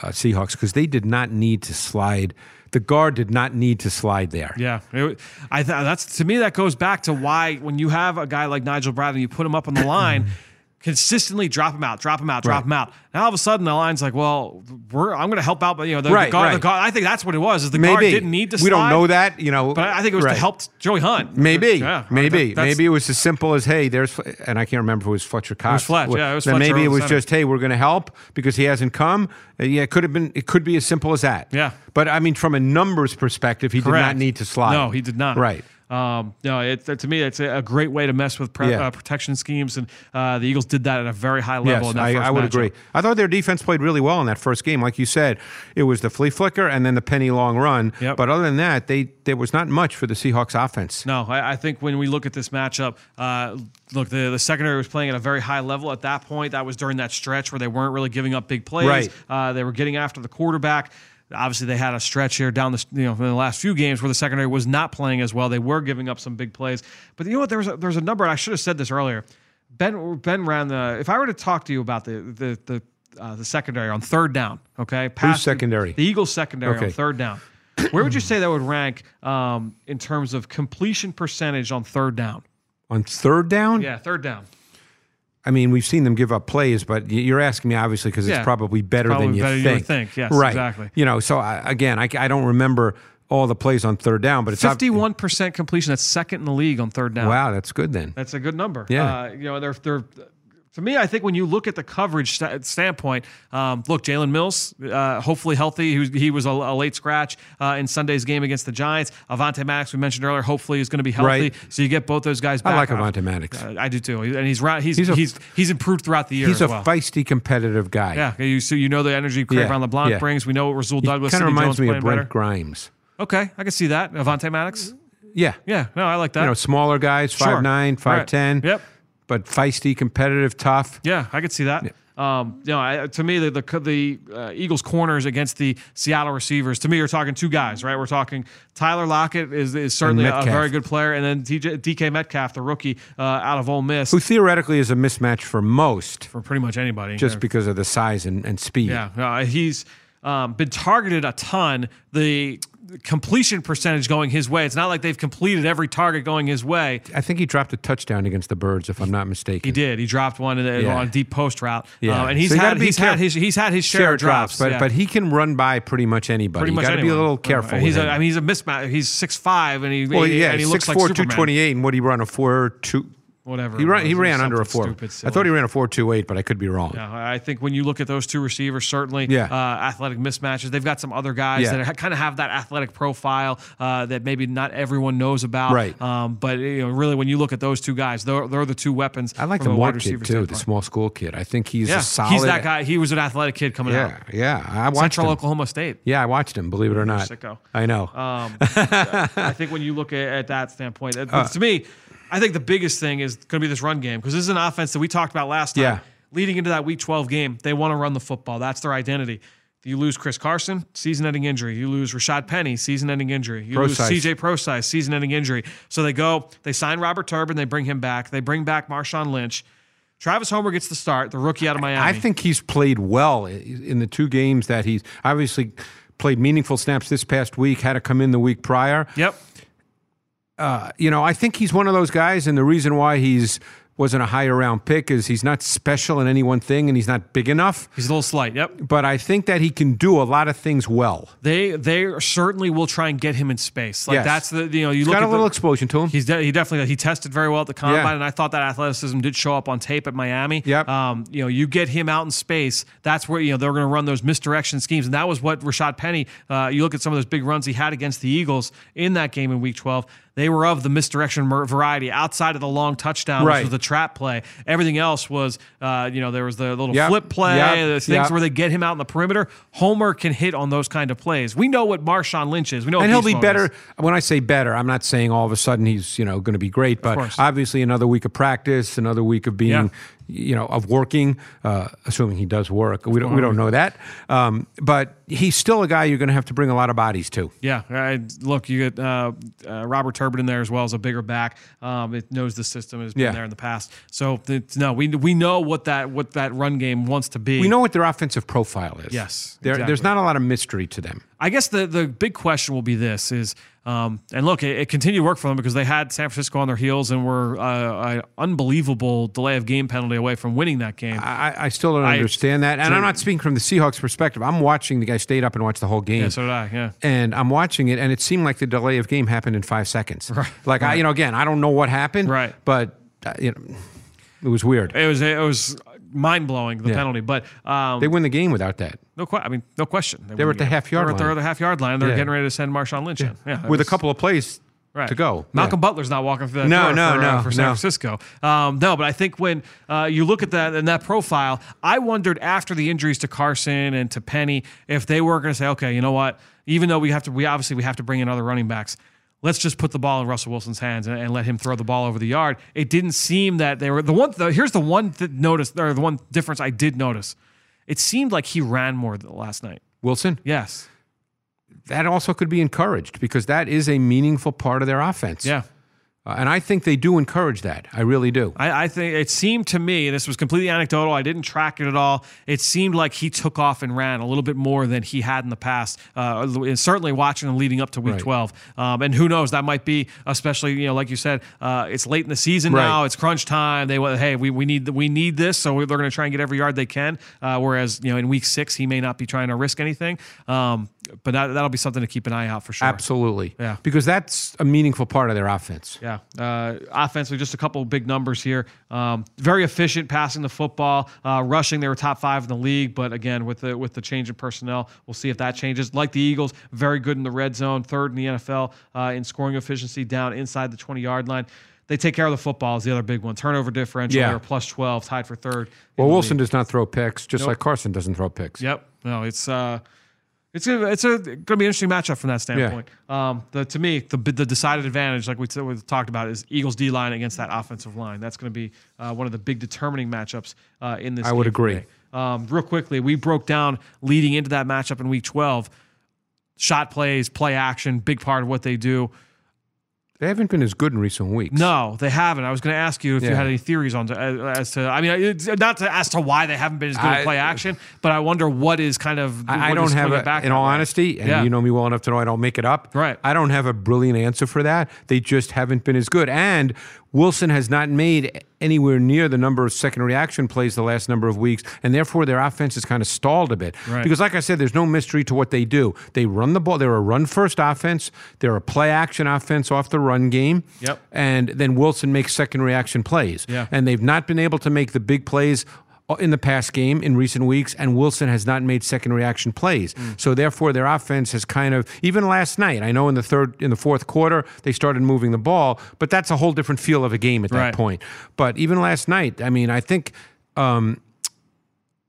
uh, Seahawks because they did not need to slide. The guard did not need to slide there. Yeah, it, I th- that's to me that goes back to why when you have a guy like Nigel Bradham, you put him up on the line, consistently drop him out, drop him out, drop Right. him out. Now all of a sudden the line's like, well, we're I'm going to help out, but you know the, Right, the guard, the guard. I think that's what it was. Is the guard didn't need to. Slide. We don't know that, you know. but I think it was right. to help Joey Hunt. Maybe, Yeah, maybe, that- maybe it was as simple as, hey, there's, and I can't remember if it was Fletcher Cox. It was Fletch, yeah, it was Fletcher maybe it was center. just, hey, we're going to help because he hasn't come. Uh, yeah, it could have been. It could be as simple as that. Yeah. but I mean, from a numbers perspective, he did not need to slide. No, he did not. Right. Um, no, it, to me, it's a, great way to mess with pre- Yeah. uh, protection schemes, and uh, the Eagles did that at a very high level. Yes, in that I, I would matchup. agree. I thought their defense played really well in that first game. Like you said, it was the flea flicker and then the Penny long run. Yep. But other than that, they there was not much for the Seahawks offense. No, I, I think when we look at this matchup, uh, look, the, the secondary was playing at a very high level at that point. That was during that stretch where they weren't really giving up big plays. Right. Uh, they were getting after the quarterback. Obviously, they had a stretch here down the you know in the last few games where the secondary was not playing as well. They were giving up some big plays, but you know what? There was a, there was a number. And I should have said this earlier. Ben Ben ran the. If I were to talk to you about the the the uh, the secondary on third down, okay, past the- secondary? The, Eagles secondary on third down. Where would you say that would rank um, in terms of completion percentage on third down? On third down, Yeah, third down. I mean, we've seen them give up plays, but you're asking me obviously because Yeah. it's probably better Probably than you better than you think. Yes, right. exactly. You know, so I, again, I, I don't remember all the plays on third down, but it's Fifty-one percent completion. That's second in the league on third down. Wow, that's good then. That's a good number. Yeah. Uh, you know, they're they're For me, I think when you look at the coverage st- standpoint, um, look, Jalen Mills, uh, hopefully healthy. He was, he was a, a late scratch uh, in Sunday's game against the Giants. Avonte Maddox, we mentioned earlier, hopefully is going to be healthy. Right. So you get both those guys back. I like Avonte Maddox. uh, I do too, and he's he's He's he's a- he's, improved throughout the year. He's a well. feisty, competitive guy. Yeah, you so you know the energy Cre'Von Yeah, LeBlanc yeah. brings. We know what Rasul He Douglas. kind of reminds Jones me of Brent better. Grimes. Okay, I can see that. Avonte Maddox. Yeah. Yeah, no, I like that. You know, smaller guys, Sure. five nine, Right. five ten. Yep. But feisty, competitive, tough. Yeah, I could see that. Um, you know, I, to me, the the, the uh, Eagles corners against the Seattle receivers. To me, you're talking two guys, right? We're talking Tyler Lockett is, is certainly a very good player, and then TJ, DK Metcalf, the rookie uh, out of Ole Miss, Who theoretically is a mismatch for most, for pretty much anybody. just because of the size and, and speed. Yeah, no, he's um, been targeted a ton. The completion percentage going his way. It's not like they've completed every target going his way. I think he dropped a touchdown against the Birds, if I'm not mistaken. He did. He dropped one the, Yeah. on a deep post route. Yeah. Um, and he's So had he's had his he's had his share, Share of drops, but yeah. but he can run by pretty much anybody. pretty you much got to be a little Uh, careful. he's with a, mean, he's a mismatch. He's six five, and he well, yeah, and he looks 6'4", like Superman. 228, and what he run a four two. Whatever. He ran. He ran under a four. I thought he ran a four two eight, but I could be wrong. Yeah, I think when you look at those two receivers, certainly Yeah. uh, athletic mismatches. They've got some other guys Yeah. that kind of have that athletic profile uh, that maybe not everyone knows about. Right. Um, but you know, really, when you look at those two guys, they're, they're the two weapons. I like from the wide receiver kid too, the small school kid. I think he's Yeah, a solid. he's that guy. He was an athletic kid coming Yeah, out. yeah. I watched Central him. Oklahoma State. Yeah, I watched him. Believe it or not, sicko. I know. Um, I think when you look at, at that standpoint, it- to me, I think the biggest thing is going to be this run game because this is an offense that we talked about last time. Yeah. Leading into that Week 12 game, they want to run the football. That's their identity. You lose Chris Carson, season-ending injury. You lose Rashad Penny, season-ending injury. You lose CJ Prosise, season-ending injury. So they go, they sign Robert Turbin, they bring him back. They bring back Marshawn Lynch. Travis Homer gets the start, the rookie out of Miami. I think he's played well in the two games that he's obviously played meaningful snaps this past week. Had to come in the week prior. Yep. You know, I think he's one of those guys, and the reason why he's wasn't a higher round pick is he's not special in any one thing, and he's not big enough. He's a little slight. Yep. But I think that he can do a lot of things well. They they certainly will try and get him in space. Like Yes. that's the you know you He's look got at a little the, explosion to him. He's de- he definitely he tested very well at the combine, Yeah. and I thought that athleticism did show up on tape at Miami. Yep. Um, you know, you get him out in space. That's where you know they're going to run those misdirection schemes, and that was what Rashad Penny. Uh, you look at some of those big runs he had against the Eagles in that game in Week 12. They were of the misdirection variety. Outside of the long touchdown, Right. which was the trap play, everything else was uh, you know there was the little Yep. flip play, Yep. the things Yep. where they get him out in the perimeter. Homer can hit on those kind of plays. We know what Marshawn Lynch is. We know, and he'll be better. is. When I say better, I'm not saying all of a sudden he's you know going to be great, but obviously another week of practice, another week of being. You know of working, uh, assuming he does work. We don't we don't know that, um, but he's still a guy you're going to have to bring a lot of bodies to. Yeah, I, look, you get uh, uh, Robert Turbin in there as well as a bigger back. Um, it knows the system has been Yeah. there in the past. So it's, no, we we know what that what that run game wants to be. We know what their offensive profile is. Yes, there, there's not a lot of mystery to them. I guess the the big question will be this: is um, and look, it, it continued to work for them because they had San Francisco on their heels and were uh, an unbelievable delay of game penalty away from winning that game. I, I still don't I- understand that, and I'm not speaking from the Seahawks perspective. I'm watching the guy stayed up and watched the whole game. yeah, so did I. Yeah. and I'm watching it, and it seemed like the delay of game happened in five seconds. Right. Like I, you know, again, I don't know what happened. Right. But uh, you know, it was weird. It was it was mind blowing the Yeah. penalty, but um, They win the game without that. no que- I mean no question They were at the half yard They were at the, line. half yard line. They're Yeah. getting ready to send Marshawn Lynch in. Yeah, it With a couple of plays right. to go. Malcolm. Butler's not walking through that No, door no, for, uh, no, for San no. Francisco. Um, no, but I think when uh, you look at that and that profile, I wondered after the injuries to Carson and to Penny if they were going to say, okay, you know what? Even though we have to, we obviously we have to bring in other running backs. Let's just put the ball in Russell Wilson's hands and, and let him throw the ball over the yard. It didn't seem that they were the one. The, here's the one th- notice, or the one difference I did notice. It seemed like he ran more last night. Wilson. Yes. That also could be encouraged because that is a meaningful part of their offense. Yeah. Uh, and I think they do encourage that. I really do. I, I think it seemed to me, and this was completely anecdotal. I didn't track it at all. It seemed like he took off and ran a little bit more than he had in the past. Uh, and certainly watching him leading up to Week Right. 12. Um, and who knows? That might be, especially you know, like you said, uh, it's late in the season Right. now. It's crunch time. They want, hey, we, we need we need this, so they're going to try and get every yard they can. Uh, whereas you know, in Week Six, he may not be trying to risk anything. Um, but that, that'll be something to keep an eye out for sure. Absolutely. Yeah. Because that's a meaningful part of their offense. Yeah, uh, offensively, just a couple of big numbers here. Um, very efficient passing the football, uh, rushing. They were top five in the league, but again, with the with the change in personnel, we'll see if that changes. Like the Eagles, very good in the red zone, third in the NFL uh, in scoring efficiency, down inside the twenty yard line. They take care of the football is the other big one. Turnover differential, Yeah. they're plus twelve, tied for third. Well, Wilson league. does not throw picks, just Nope. like Carson doesn't throw picks. Yep. No, it's uh, it's a, it's a going to be an interesting matchup from that standpoint. Um, the to me the the decided advantage, like we, t- we talked about, is Eagles D line against that offensive line. That's going to be uh, one of the big determining matchups uh, in this. I would agree. Um, real quickly, we broke down leading into that matchup in Week 12. Shot plays, play action, big part of what they do. They haven't been as good in recent weeks. No, they haven't. I was going to ask you if you had any theories on to, as, as to. I mean, it's not to as to why they haven't been as good I- at play action, but I wonder what is kind of. I, I don't have a, back in all way. honesty, and Yeah. you know me well enough to know I don't make it up. Right. I don't have a brilliant answer for that. They just haven't been as good. And Wilson has not made anywhere near the number of second reaction plays the last number of weeks, and therefore their offense is kind of stalled a bit. Right. Because, like I said, there's no mystery to what they do. They run the ball. They're a run first offense. They're a play action offense off the run game. Yep. And then Wilson makes second reaction plays. Yeah. And they've not been able to make the big plays in the past game in recent weeks, and Wilson has not made second reaction plays. Mm. So therefore, their offense has kind of even last night. I know in the third, in the fourth quarter, they started moving the ball, but that's a whole different feel of a game at that Right. point. But even last night, I mean, I think. Um,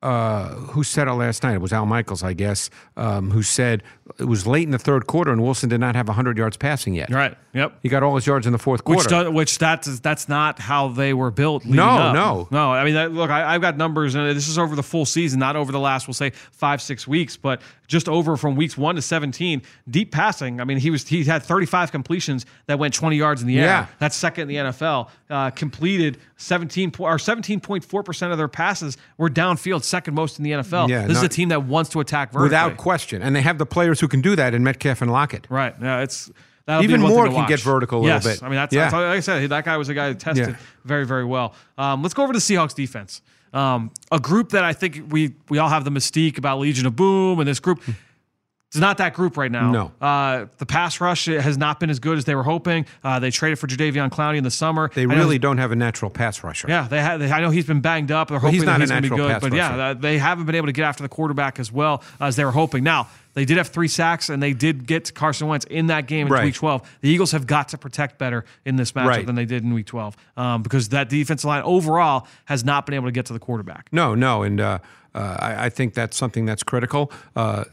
uh, who said it last night? It was Al Michaels, I guess, um, who said it was late in the third quarter and Wilson did not have 100 yards passing yet. Right. Yep. He got all his yards in the fourth Which quarter. does, which that's that's not how they were built. No, up. no. no. I mean, that, look, I, I've got numbers, and this is over the full season, not over the last, we'll say five six weeks, but just over from weeks one to seventeen. Deep passing. I mean, he was he had thirty five completions that went twenty yards in the air. Yeah. That's second in the NFL. Uh, completed seventeen po- or seventeen point four percent of their passes were downfield, second most in the NFL. Yeah, this is a team that wants to attack vertically. Without question. And they have the players who can do that in Metcalf and Lockett. Right. Yeah, it's that'll Even be one thing Moore to can get vertical a little yes. bit. I mean, that's, Yeah. that's like I said, that guy was a guy that tested Yeah. very, very well. Um, let's go over to the Seahawks defense. Um, a group that I think we we all have the mystique about Legion of Boom, and this group. It's not that group right now. No. Uh, the pass rush has not been as good as they were hoping. Uh, they traded for Jadeveon Clowney in the summer. They I really don't have a natural pass rusher. yeah, they had. They, I know he's been banged up. They're hoping he's that not a he's going to be natural good, but yeah, rusher. uh, they haven't been able to get after the quarterback as well as they were hoping. Now they did have three sacks, and they did get to Carson Wentz in that game in Right. Week 12. The Eagles have got to protect better in this matchup Right. than they did in Week 12 um, because that defensive line overall has not been able to get to the quarterback. No, no, and uh, uh, I, I think that's something that's critical. Uh,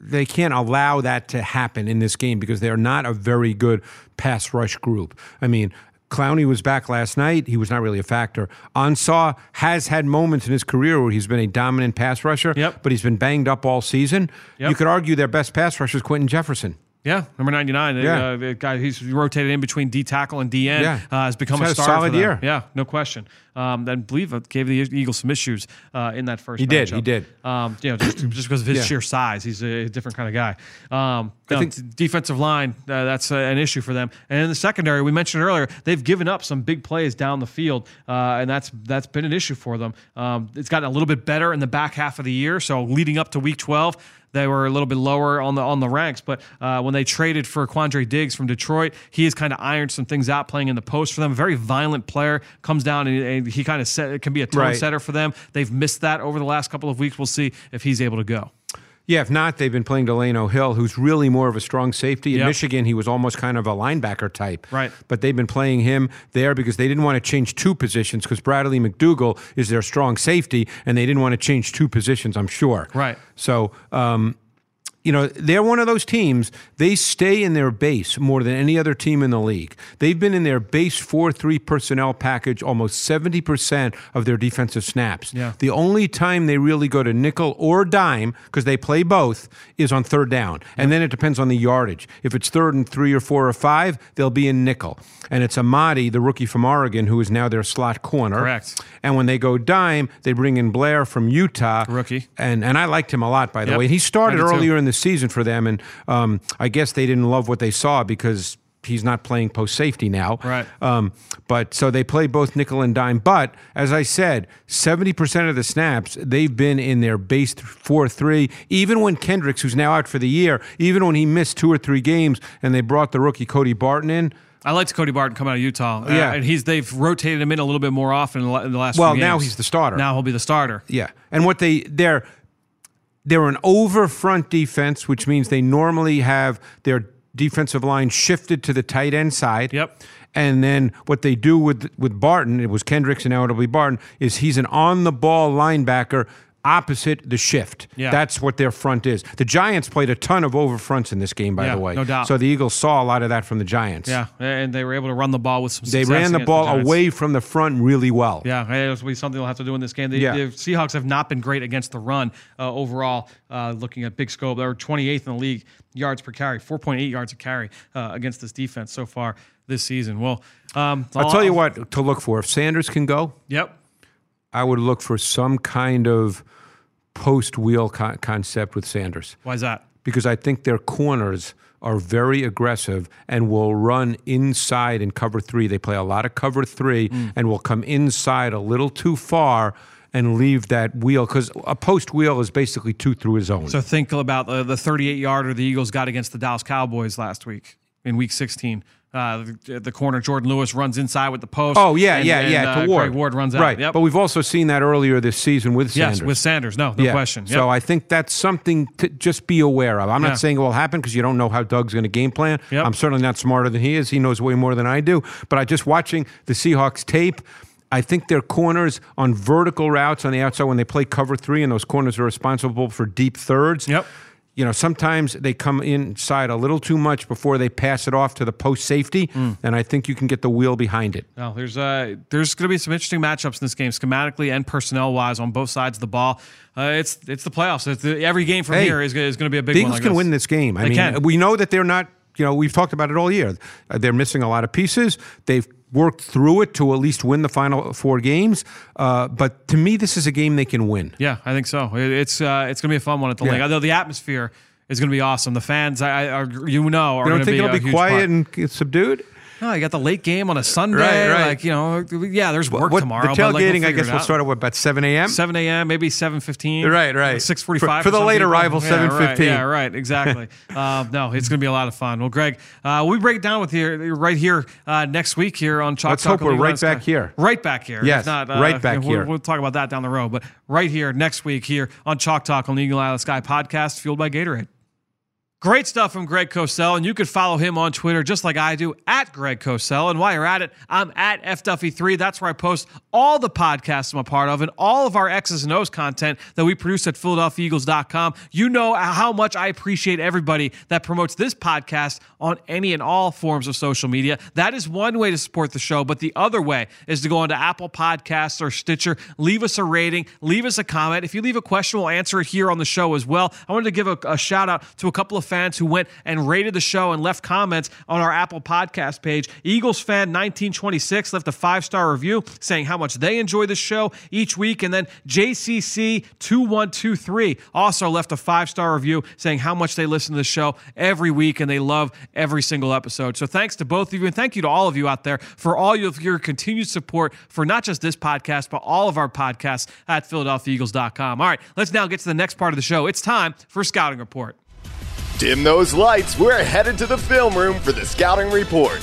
they can't allow that to happen in this game because they're not a very good pass rush group. I mean, Clowney was back last night. He was not really a factor. Ansah has had moments in his career where he's been a dominant pass rusher, Yep. but he's been banged up all season. Yep. You could argue their best pass rusher is Quinton Jefferson. Yeah, number 99. Yeah. Uh, the guy he's rotated in between D tackle and DN Yeah. uh, has become He's a starter. solid for year. Yeah, no question. Um, and believe it gave the Eagles some issues uh, in that first. He did, matchup. he did. Um, you know, just, just because of his Yeah. sheer size, he's a different kind of guy. Um, I think- defensive line uh, that's uh, an issue for them. And in the secondary, we mentioned earlier, they've given up some big plays down the field, uh, and that's that's been an issue for them. Um, it's gotten a little bit better in the back half of the year. So leading up to Week 12 they were a little bit lower on the on the ranks. But uh, when they traded for Quandre Diggs from Detroit, he has kind of ironed some things out playing in the post for them. A very violent player comes down and, and he kind of set can be a tone Right. setter for them. They've missed that over the last couple of weeks. We'll see if he's able to go. Yeah, if not, they've been playing Delano Hill, who's really more of a strong safety. In Yep. Michigan, he was almost kind of a linebacker type. Right. But they've been playing him there because they didn't want to change two positions because Bradley McDougald is their strong safety, and they didn't want to change two positions, I'm sure. Right. So, um, you know, they're one of those teams, they stay in their base more than any other team in the league. They've been in their base 4 3 personnel package almost 70% of their defensive snaps. Yeah. The only time they really go to nickel or dime, because they play both, is on third down. And then it depends on the yardage. If it's third and three or four or five, they'll be in nickel. And it's Amadi, the rookie from Oregon, who is now their slot corner. Correct. And when they go dime, they bring in Blair from Utah. Rookie. And and I liked him a lot, by the Yep. way. He started earlier in the season for them, and um, I guess they didn't love what they saw because he's not playing post safety now. Right. Um, but so they play both nickel and dime. But as I said, 70% of the snaps, they've been in their base 4 3. Even when Kendricks, who's now out for the year, even when he missed two or three games and they brought the rookie Cody Barton in, I liked Cody Barton coming out of Utah. Uh, Yeah. and he's they've rotated him in a little bit more often in the, la- in the last. Well, now he's the starter. Now he'll be the starter. Yeah, and what they they're they're an over front defense, which means they normally have their defensive line shifted to the tight end side. Yep. And then what they do with with Barton, it was Kendricks and now it'll be Barton, is he's an on the ball linebacker opposite the shift. Yeah. That's what their front is. The Giants played a ton of over fronts in this game, by Yeah, the way. no doubt. So the Eagles saw a lot of that from the Giants. Yeah, and they were able to run the ball with some. They ran the ball Giants. away from the front really well. Yeah, it'll be something they'll have to do in this game. The, Yeah. the Seahawks have not been great against the run uh, overall. Uh, looking at big scope, they're 28th in the league yards per carry, 4.8 yards a carry uh, against this defense so far this season. Well, um, I'll tell you what to look for. If Sanders can go, Yep. I would look for some kind of post wheel con- concept with Sanders Why is that? because I think their corners are very aggressive and will run inside in cover three. They play a lot of cover three Mm. and will come inside a little too far and leave that wheel because a post wheel is basically two through his own. So think about the, the 38 yarder the Eagles got against the Dallas Cowboys last week in Week 16. Uh, the, the corner Jourdan Lewis runs inside with the post. Oh yeah, and- yeah, and, yeah. uh, to Ward. Greg Ward runs out. Right, Yep. but we've also seen that earlier this season with Sanders. yes, with Sanders. No, no Yeah. question. Yep. So I think that's something to just be aware of. I'm Yeah. not saying it will happen because you don't know how Doug's going to game plan. Yep. I'm certainly not smarter than he is. He knows way more than I do. But I just watching the Seahawks tape. I think their corners on vertical routes on the outside when they play cover three, and those corners are responsible for deep thirds. Yep. You know, sometimes they come inside a little too much before they pass it off to the post safety, Mm. and I think you can get the wheel behind it. No, there's uh, there's going to be some interesting matchups in this game, schematically and personnel wise, on both sides of the ball. Uh, it's it's the playoffs. It's the, every game from Hey, here is, is going to be a big the one. Eagles like can this. win this game. I They mean, can. we know that they're not. You know, we've talked about it all year. They're missing a lot of pieces. They've worked through it to at least win the final four games. Uh, but to me, this is a game they can win. Yeah, I think so. It, it's uh, it's going to be a fun one at the Yeah. Linc. Although the atmosphere is going to be awesome. The fans, I, I are, you know, are You going don't to think be it'll a be quiet part. and subdued? No, you got the late game on a Sunday. Right, right. Like you know, yeah, there's work What- tomorrow. the but, like, we'll tailgating, I guess, will start at what about seven a.m. 7 a.m., maybe 7.15. Right, right. 6.45 For- for the late people. arrival, Yeah, right. 7:15. Yeah, right, exactly. uh, no, it's going to be a lot of fun. Well, Greg, uh, we break it down with you right here uh, next week here on Chalk Let's Talk hope we're right back here. Right back here. Yes, not, uh, right back we'll, here. We'll talk about that down the road. But right here next week here on Chalk Talk on the Eagle the Sky podcast, fueled by Gatorade. Great stuff from Greg Cosell, and you could follow him on Twitter just like I do at Greg Cosell. And while you're at it, I'm at FDuffy3. That's where I post all the podcasts I'm a part of and all of our X's and O's content that we produce at PhiladelphiaEagles.com. You know how much I appreciate everybody that promotes this podcast on any and all forms of social media. That is one way to support the show, but the other way is to go onto Apple Podcasts or Stitcher, leave us a rating, leave us a comment. If you leave a question, we'll answer it here on the show as well. I wanted to give a, a shout out to a couple of fans who went and rated the show and left comments on our Apple Podcast page. Eagles fan 1926 left a five star review saying how much they enjoy the show each week, and then JCC 2123 also left a five star review saying how much they listen to the show every week and they love every single episode. So thanks to both of you, and thank you to all of you out there for all of your continued support for not just this podcast, but all of our podcasts at PhiladelphiaEagles.com. All right, let's now get to the next part of the show. It's time for Scouting Report. Dim those lights. We're headed to the film room for the scouting report.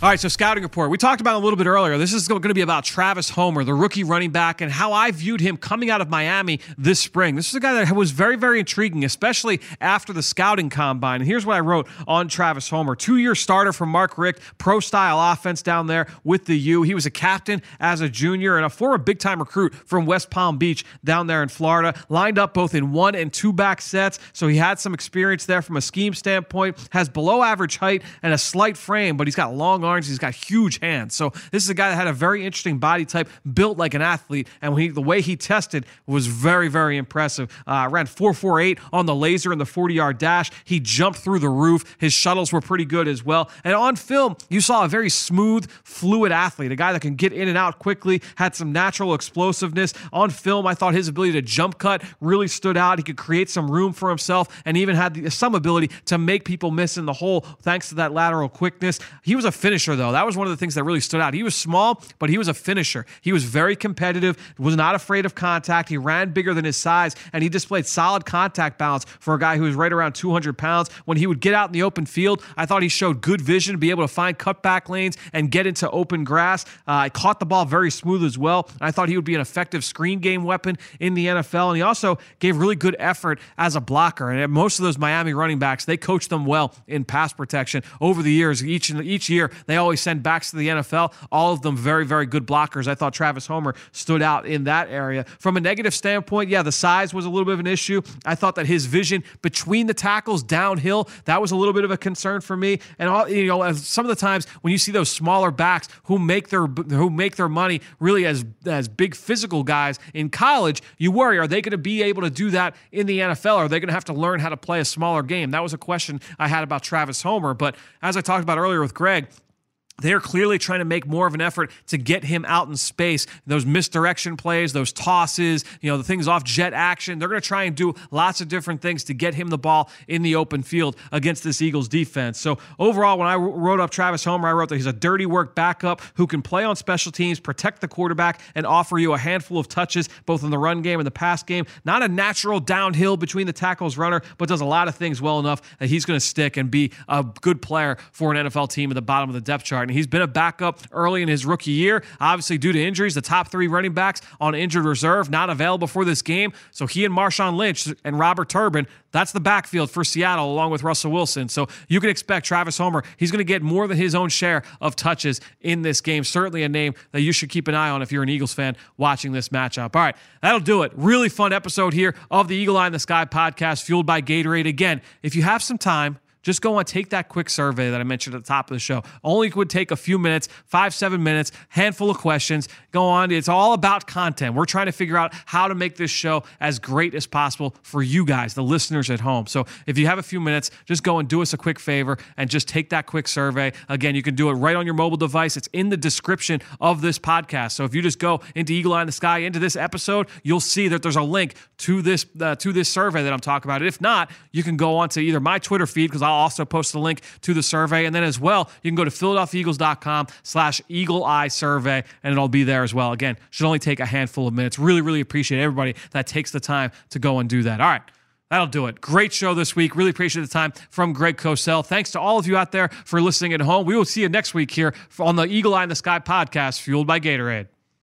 All right, so scouting report. We talked about a little bit earlier. This is going to be about Travis Homer, the rookie running back, and how I viewed him coming out of Miami this spring. This is a guy that was very, very intriguing, especially after the scouting combine. And here's what I wrote on Travis Homer two year starter from Mark Richt, pro style offense down there with the U. He was a captain as a junior and a former big time recruit from West Palm Beach down there in Florida. Lined up both in one and two back sets, so he had some experience there from a scheme standpoint. Has below average height and a slight frame, but he's got long He's got huge hands. So this is a guy that had a very interesting body type, built like an athlete, and he, the way he tested was very, very impressive. Uh, ran 4.48 on the laser in the 40 yard dash. He jumped through the roof. His shuttles were pretty good as well. And on film, you saw a very smooth, fluid athlete, a guy that can get in and out quickly, had some natural explosiveness. On film, I thought his ability to jump cut really stood out. He could create some room for himself and even had the, some ability to make people miss in the hole thanks to that lateral quickness. He was a finisher, though. That was one of the things that really stood out. He was small, but he was a finisher. He was very competitive, was not afraid of contact. He ran bigger than his size, and he displayed solid contact balance for a guy who was right around 200 pounds. When he would get out in the open field, I thought he showed good vision to be able to find cutback lanes and get into open grass. Uh, I caught the ball very smooth as well. I thought he would be an effective screen game weapon in the NFL, and he also gave really good effort as a blocker. And most of those Miami running backs, they coach them well in pass protection over the years. Each each year, they always send backs to the NFL. All of them very, very good blockers. I thought Travis Homer stood out in that area. From a negative standpoint, yeah, the size was a little bit of an issue. I thought that his vision between the tackles downhill, that was a little bit of a concern for me. And all, you know, some of the times when you see those smaller backs who make their who make their money really as as big physical guys in college, you worry, are they going to be able to do that in the NFL? Are they going to have to learn how to play a smaller game? That was a question I had about Travis Homer. But as I talked about earlier with Greg, they're clearly trying to make more of an effort to get him out in space. Those misdirection plays, those tosses, you know, the things off jet action. They're going to try and do lots of different things to get him the ball in the open field against this Eagles defense. So, overall, when I wrote up Travis Homer, I wrote that he's a dirty work backup who can play on special teams, protect the quarterback, and offer you a handful of touches both in the run game and the pass game. Not a natural downhill between the tackles runner, but does a lot of things well enough that he's going to stick and be a good player for an NFL team at the bottom of the depth chart. He's been a backup early in his rookie year, obviously due to injuries. The top three running backs on injured reserve, not available for this game. So he and Marshawn Lynch and Robert Turbin, that's the backfield for Seattle, along with Russell Wilson. So you can expect Travis Homer, he's going to get more than his own share of touches in this game. Certainly a name that you should keep an eye on if you're an Eagles fan watching this matchup. All right, that'll do it. Really fun episode here of the Eagle Eye in the Sky podcast, fueled by Gatorade. Again, if you have some time, just go on, take that quick survey that I mentioned at the top of the show. Only would take a few minutes, five, seven minutes, handful of questions. Go on. It's all about content. We're trying to figure out how to make this show as great as possible for you guys, the listeners at home. So if you have a few minutes, just go and do us a quick favor and just take that quick survey. Again, you can do it right on your mobile device. It's in the description of this podcast. So if you just go into Eagle Eye in the Sky into this episode, you'll see that there's a link to this uh, to this survey that I'm talking about. If not, you can go on to either my Twitter feed because I'll also post a link to the survey. And then as well, you can go to PhiladelphiaEagles.com slash Eagle Eye Survey, and it'll be there as well. Again, should only take a handful of minutes. Really, really appreciate everybody that takes the time to go and do that. All right. That'll do it. Great show this week. Really appreciate the time from Greg Cosell. Thanks to all of you out there for listening at home. We will see you next week here on the Eagle Eye in the Sky podcast, fueled by Gatorade.